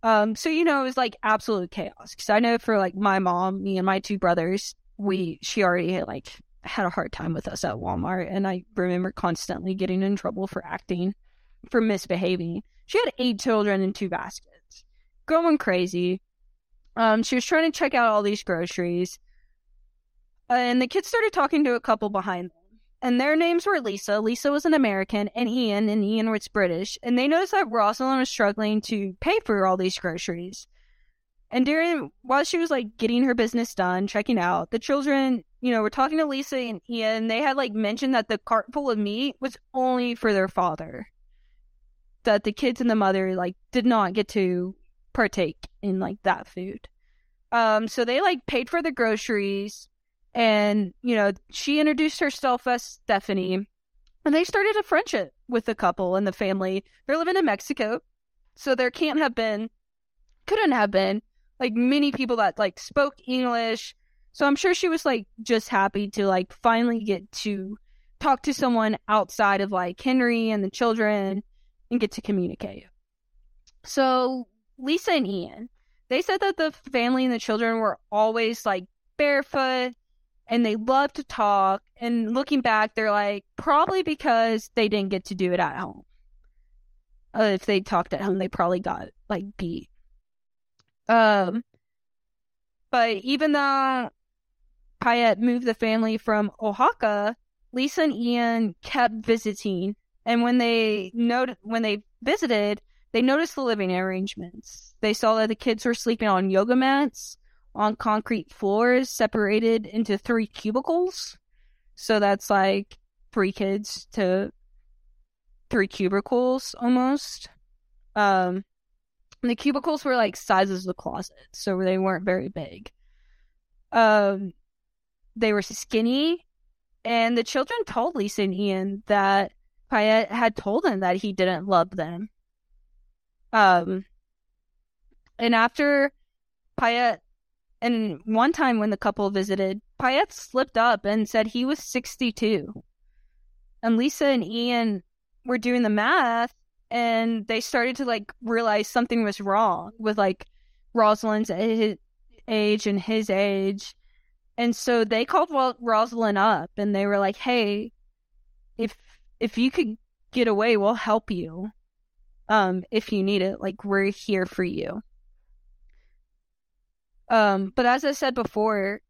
Um, so you know, it was like absolute chaos. Because I know for like my mom, me and my two brothers, we she already had like had a hard time with us at Walmart, and I remember constantly getting in trouble for acting, for misbehaving. She had eight children in two baskets, going crazy. Um, she was trying to check out all these groceries, and the kids started talking to a couple behind them. And their names were Lisa. Lisa was an American, and Ian, and Ian was British. And they noticed that Rosalynn was struggling to pay for all these groceries. And during while she was like getting her business done, checking out, the children, you know, were talking to Lisa and Ian. They had like mentioned that the cart full of meat was only for their father. That the kids and the mother like did not get to partake in like that food. Um, so they like paid for the groceries, and you know she introduced herself as Stephanie, and they started a friendship with the couple and the family. They're living in Mexico, so there can't have been, couldn't have been like many people that like spoke English. So I'm sure she was like just happy to like finally get to talk to someone outside of like Henry and the children and get to communicate. So Lisa and Ian, they said that the family and the children were always like barefoot and they love to talk. And looking back, they're like, probably because they didn't get to do it at home. Uh, if they talked at home, they probably got like beat. Um, but even though Payette moved the family from Oaxaca, Lisa and Ian kept visiting, and when they noted when they visited, they noticed the living arrangements. They saw that the kids were sleeping on yoga mats, on concrete floors, separated into three cubicles. So that's like three kids to three cubicles almost. Um, the cubicles were like sizes of closets, so they weren't very big. Um, they were skinny, and the children told Lisa and Ian that Payette had told them that he didn't love them. Um, and after Payette, and one time when the couple visited, Payette slipped up and said he was 62. And Lisa and Ian were doing the math and they started to like realize something was wrong with like Rosalynn's age and his age. And so they called Rosalynn up and they were like, "Hey, if if you could get away, we'll help you. Um if you need it, like we're here for you." Um but as I said before,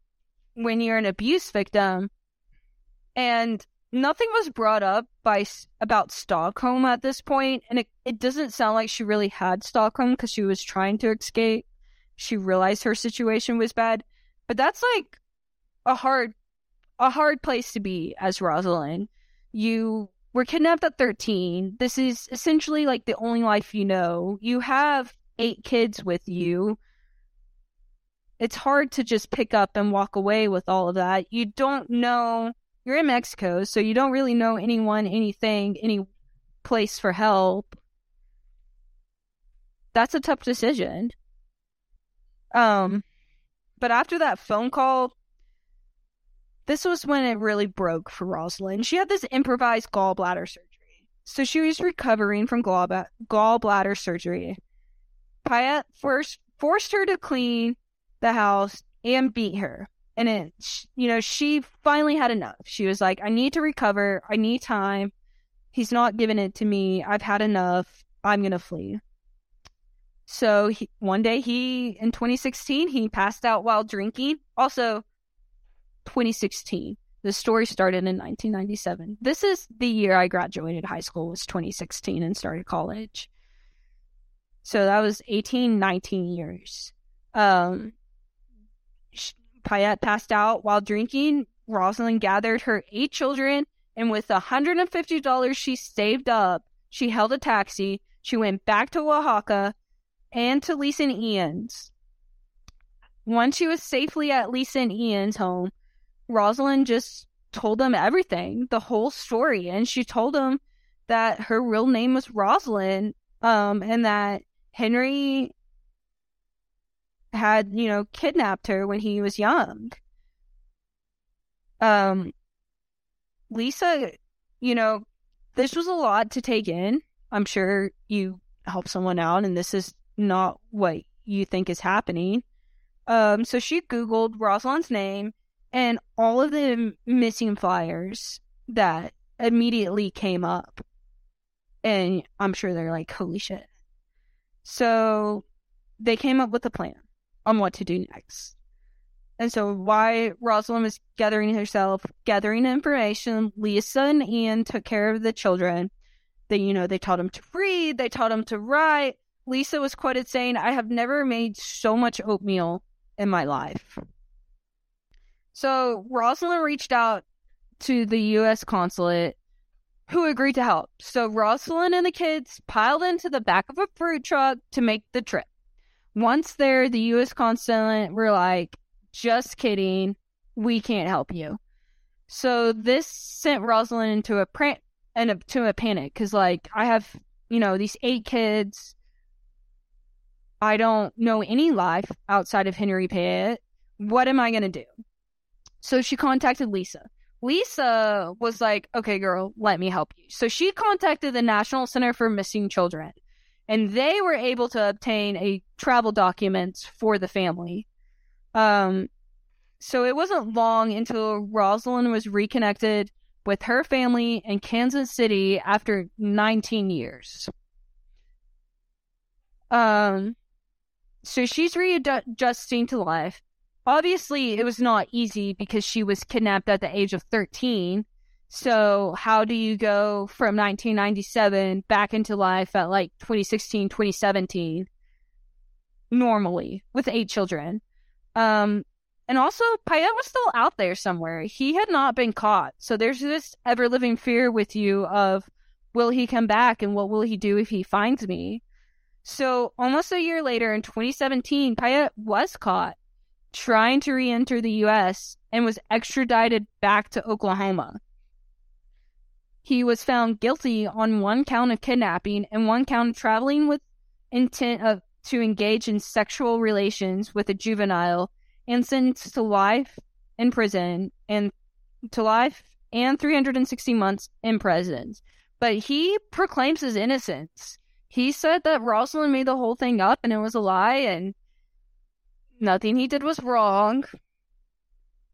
when you're an abuse victim and nothing was brought up by about Stockholm at this point, and it, it doesn't sound like she really had Stockholm because she was trying to escape. She realized her situation was bad, but that's like a hard a hard place to be as Rosalynn. You were kidnapped at 13. This is essentially like the only life you know. You have eight kids with you. It's hard to just pick up and walk away with all of that. You don't know you're in Mexico, so you don't really know anyone, anything, any place for help. That's a tough decision. Um, but after that phone call, this was when it really broke for Rosalynn. She had this improvised gallbladder surgery. So she was recovering from gall- gallbladder surgery. Payette first forced her to clean the house and beat her. And it you know she finally had enough. She was like i need to recover. I need time. He's not giving it to me. I've had enough. I'm gonna flee. So he, one day he in 2016 he passed out while drinking. Also 2016 the story started in 1997 this is the year i graduated high school was 2016 and started college. So that was 18 19 years. Um Payette passed out while drinking. Rosalynn gathered her eight children, and with the $150 she saved up, she held a taxi. She went back to Oaxaca and to Lisa and Ian's. Once she was safely at Lisa and Ian's home, Rosalynn just told them everything, the whole story. And she told them that her real name was Rosalynn, um, and that Henry had, you know, kidnapped her when he was young. Um, Lisa, you know, this was a lot to take in. I'm sure you help someone out, and this is not what you think is happening. Um, so she Googled Rosalynn's name and all of the missing flyers that immediately came up. And I'm sure they're like, holy shit. So they came up with a plan on what to do next. And so why Rosalynn was gathering herself, gathering information, Lisa and Ian took care of the children. They, you know, they taught them to read, they taught them to write. Lisa was quoted saying, I have never made so much oatmeal in my life. So Rosalynn reached out to the U.S. consulate, who agreed to help. So Rosalynn and the kids piled into the back of a fruit truck to make the trip. Once there, the U.S. consulate were like, just kidding, we can't help you. So this sent Rosalynn into a pran- and a, to a panic because, like, I have you know these eight kids. I don't know any life outside of Henry Pitt. What am I gonna do? So she contacted Lisa. Lisa was like, okay, girl, let me help you. So she contacted the National Center for Missing Children, and they were able to obtain a travel documents for the family. Um, so it wasn't long until Rosalynn was reconnected with her family in Kansas City after 19 years. Um, so she's readjusting to life. Obviously, it was not easy because she was kidnapped at the age of 13. So, how do you go from 1997 back into life at like 2016, 2017 normally with eight children? Um, and also, Payette was still out there somewhere. He had not been caught. So there's this ever living fear with you of will he come back and what will he do if he finds me? So almost a year later in 2017, Payette was caught trying to re enter the U.S. and was extradited back to Oklahoma. He was found guilty on one count of kidnapping and one count of traveling with intent of, to engage in sexual relations with a juvenile and sentenced to life in prison and to life and 360 months in prison. But he proclaims his innocence. He said that Rosalynn made the whole thing up and it was a lie and nothing he did was wrong.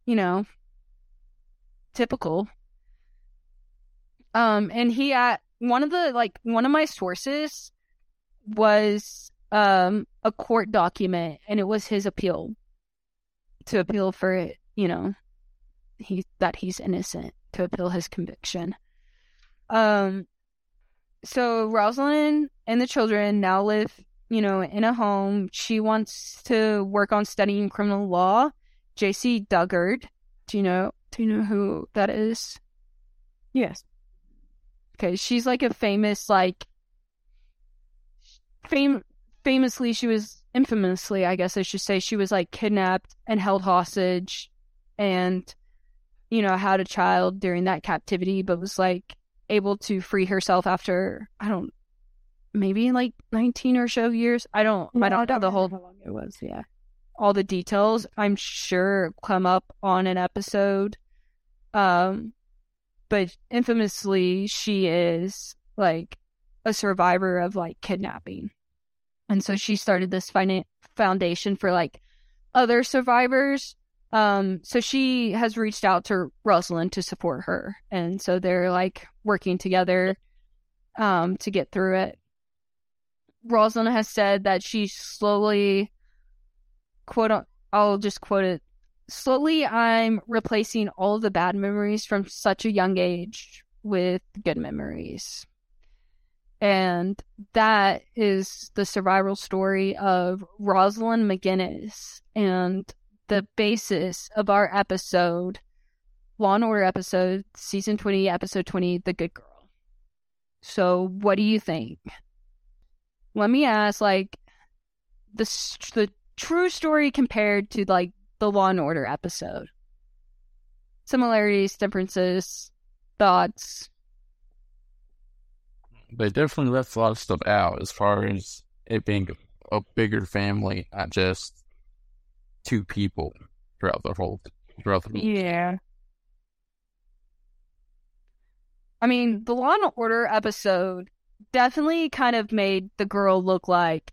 You know, typical. Um, and he at one of the like one of my sources was um a court document and it was his appeal to appeal for it, you know, he that he's innocent to appeal his conviction. Um so Rosalynn and the children now live, you know, in a home. She wants to work on studying criminal law. Jaycee Dugard, do you know do you know who that is? Yes. Okay, she's like a famous like fame famously she was infamously, I guess I should say, she was like kidnapped and held hostage and, you know, had a child during that captivity, but was like able to free herself after, I don't, maybe like 19 or so years. I don't, yeah, I don't know the whole, how long it was, yeah. All the details, I'm sure come up on an episode. Um, but infamously, she is like a survivor of like kidnapping. And so she started this foundation for like other survivors. Um, so she has reached out to Rosalynn to support her. And so they're like working together um, to get through it. Rosalynn has said that she slowly, quote, I'll just quote it slowly, I'm replacing all the bad memories from such a young age with good memories. And that is the survival story of Rosalynn McGinnis and the basis of our episode, Law and Order episode, season 20, episode 20, The Good Girl. So, what do you think? Let me ask, like, the, the true story compared to, like, the Law and Order episode. similarities, differences, thoughts. They definitely left a lot of stuff out as far as it being a bigger family, not just two people throughout the whole throughout the Yeah. I mean, the Law and Order episode definitely kind of made the girl look like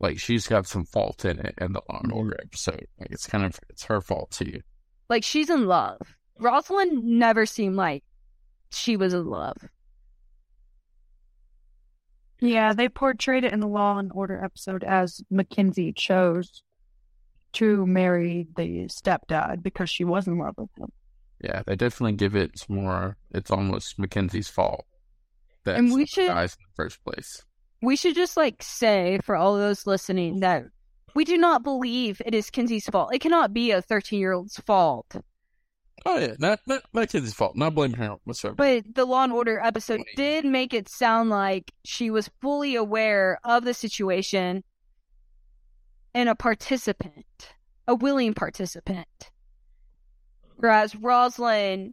like she's got some fault in it in the Law and Order episode. Mm-hmm. Like it's kind of it's her fault too. like she's in love. Rosalynn never seemed like she was in love. Yeah, they portrayed it in the Law and Order episode as Mackenzie chose to marry the stepdad because she was in love with him. Yeah, they definitely give it some more. It's almost Mackenzie's fault. That And we should- dies in the first place. We should just like say for all those listening that we do not believe it is Kenzie's fault. It cannot be a 13 year old's fault. Oh yeah, not not Mackenzie's fault. Not blaming her whatsoever. But the Law and Order episode did make it sound like she was fully aware of the situation and a participant, a willing participant. Whereas Rosalynn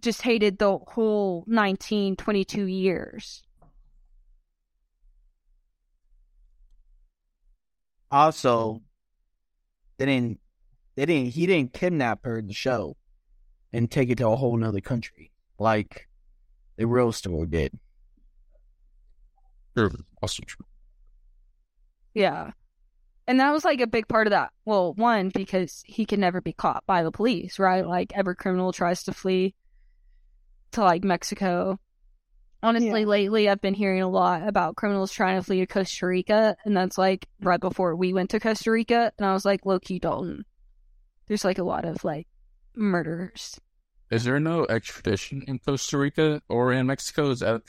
just hated the whole 19, 22 years. Also, mm-hmm. they didn't. They didn't. He didn't kidnap her in the show, and take it to a whole nother country like the real story did. True. Also true. Yeah. And that was like a big part of that. Well, one, because he can never be caught by the police, right? Like every criminal tries to flee to like Mexico. Honestly, Yeah. lately I've been hearing a lot about criminals trying to flee to Costa Rica, and that's like right before we went to Costa Rica, and I was like, low key Dalton. There's like a lot of like murders. Is there no extradition in Costa Rica or in Mexico? Is that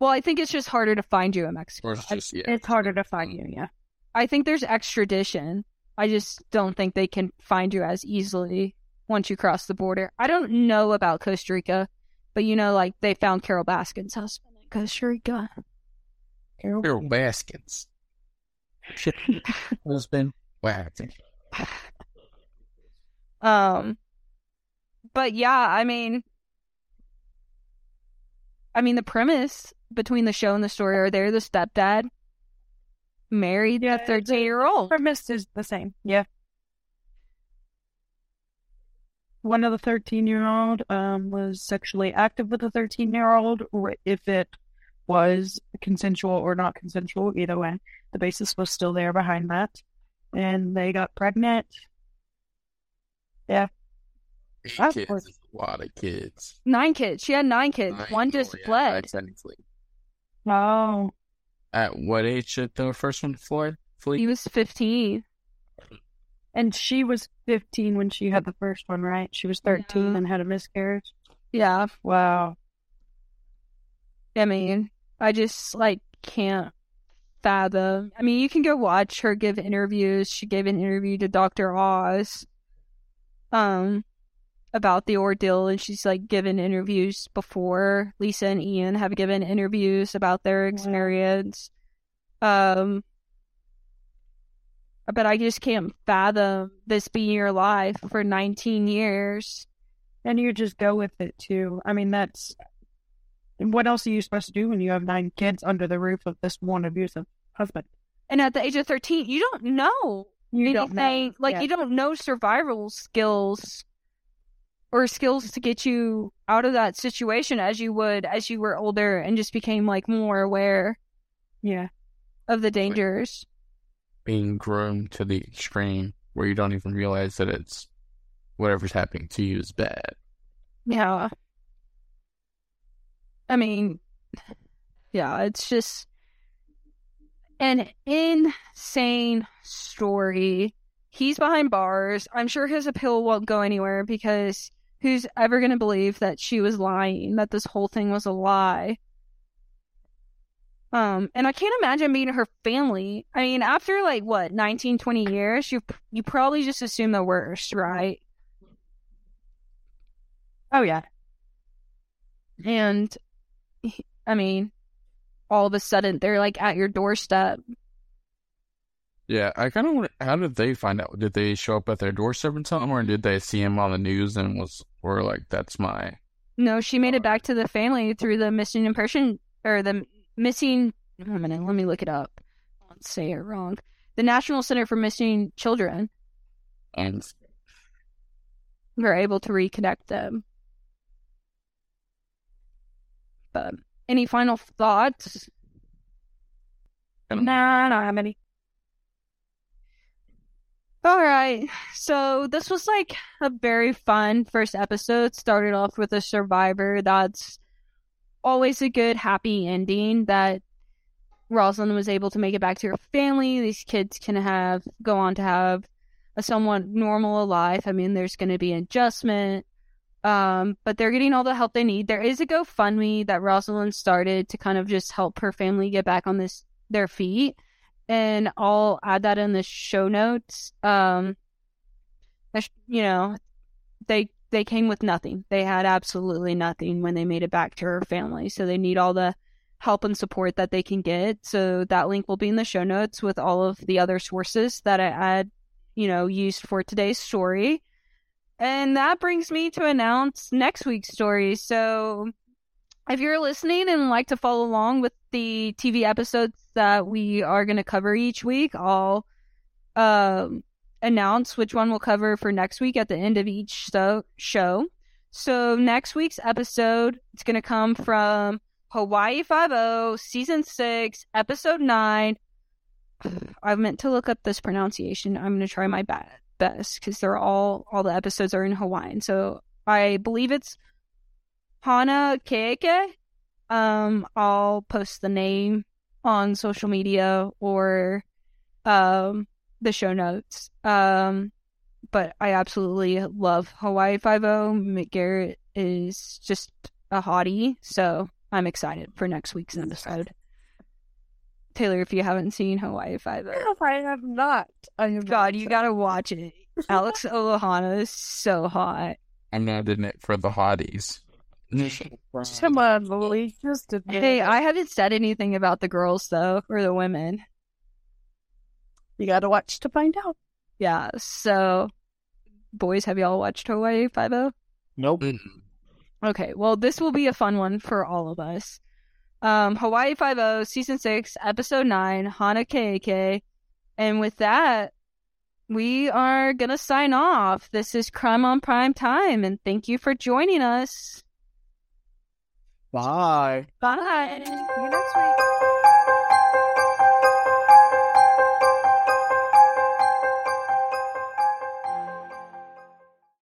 Well, I think it's just harder to find you in Mexico. or is just yeah? It's harder to find you, yeah. I think there's extradition. I just don't think they can find you as easily once you cross the border. I don't know about Costa Rica, but you know, like they found Carole Baskin's husband in Costa Rica. Carole Baskins. Shit. Husband. Wow. Um, but yeah, I mean, I mean, the premise between the show and the story are there the stepdad married Yeah, a 13 year old. Premise is the same, yeah. One of the 13 year old um, was sexually active with a 13 year old, or if it was consensual or not consensual, either way, the basis was still there behind that. And they got pregnant. Eight Of kids course. is a lot of kids. Nine kids. She had nine kids. Nine- One oh, just yeah, fled. nine Technically. Oh, At what age did the first one fly? Flee? He was 15. And she was 15 when she had the first one, right? She was 13 Yeah. and had a miscarriage. Yeah. Wow. I mean, I just like can't fathom. I mean, you can go watch her give interviews. She gave an interview to Dr. Oz um about the ordeal and she's like given interviews before Lisa and Ian have given interviews about their experience. Um but I just can't fathom this being your life for 19 years. And you just go with it too. I mean, that's what else are you supposed to do when you have nine kids under the roof of this one abusive husband? And at the age of 13, you don't know You don't know. anything like Yeah. you don't know survival skills or skills to get you out of that situation as you would as you were older and just became like more aware Yeah. of the dangers. Being groomed to the extreme where you don't even realize that it's whatever's happening to you is bad. Yeah. I mean, yeah, it's just an insane story. He's behind bars. I'm sure his appeal won't go anywhere because who's ever going to believe that she was lying, that this whole thing was a lie? Um, and I can't imagine being her family. I mean, after like what, 19, 20 years, you you probably just assume the worst, right? Oh, yeah. And I mean, all of a sudden they're like at your doorstep. Yeah, I kind of want. How did they find out? Did they show up at their doorstep and something, or did they see him on the news and was, or like, that's my. No, she made it back to the family through the missing person or the missing. Wait a minute, let me look it up. I won't say it wrong. The National Center for Missing Children And we're able to reconnect them. But any final thoughts? Nah, I don't have any. All right. So this was like a very fun first episode. Started off with a survivor. That's always a good, happy ending that Rosalynn was able to make it back to her family. These kids can have, go on to have a somewhat normal life. I mean, there's going to be adjustment. Um, but they're getting all the help they need. There is a GoFundMe that Rosalynn started to kind of just help her family get back on this, their feet and I'll add that in the show notes. Um, you know, they they came with nothing. They had absolutely nothing when they made it back to her family. So they need all the help and support that they can get. So that link will be in the show notes with all of the other sources that I had, you know, used for today's story. And that brings me to announce next week's story. So if you're listening and like to follow along with the TV episodes that we are going to cover each week, I'll um, announce which one we'll cover for next week at the end of each so- show. So next week's episode, it's going to come from Hawaii Five O, season six, episode nine. I meant to look up this pronunciation. I'm going to try my best because they're all all the episodes are in Hawaiian. So I believe it's Hana Keike. Um, I'll post the name on social media or um the show notes. Um, but I absolutely love Hawaii Five O. McGarrett is just a hottie, so I'm excited for next week's episode. Taylor, if you haven't seen Hawaii Five O, I have not. I have God, you gotta watch it. Alex Ohana is so hot. I'm not in it for the hotties. Come on, Lily. Just a Hey, I haven't said anything about the girls though, or the women. You got to watch to find out. Yeah, so boys, have y'all watched Hawaii Five O? Nope. Okay, well, this will be a fun one for all of us. Um, Hawaii Five O, season six, episode nine, Hana Keike, and with that, we are gonna sign off. This is Crime on Prime Time, and thank you for joining us. Bye. Bye. See you next week.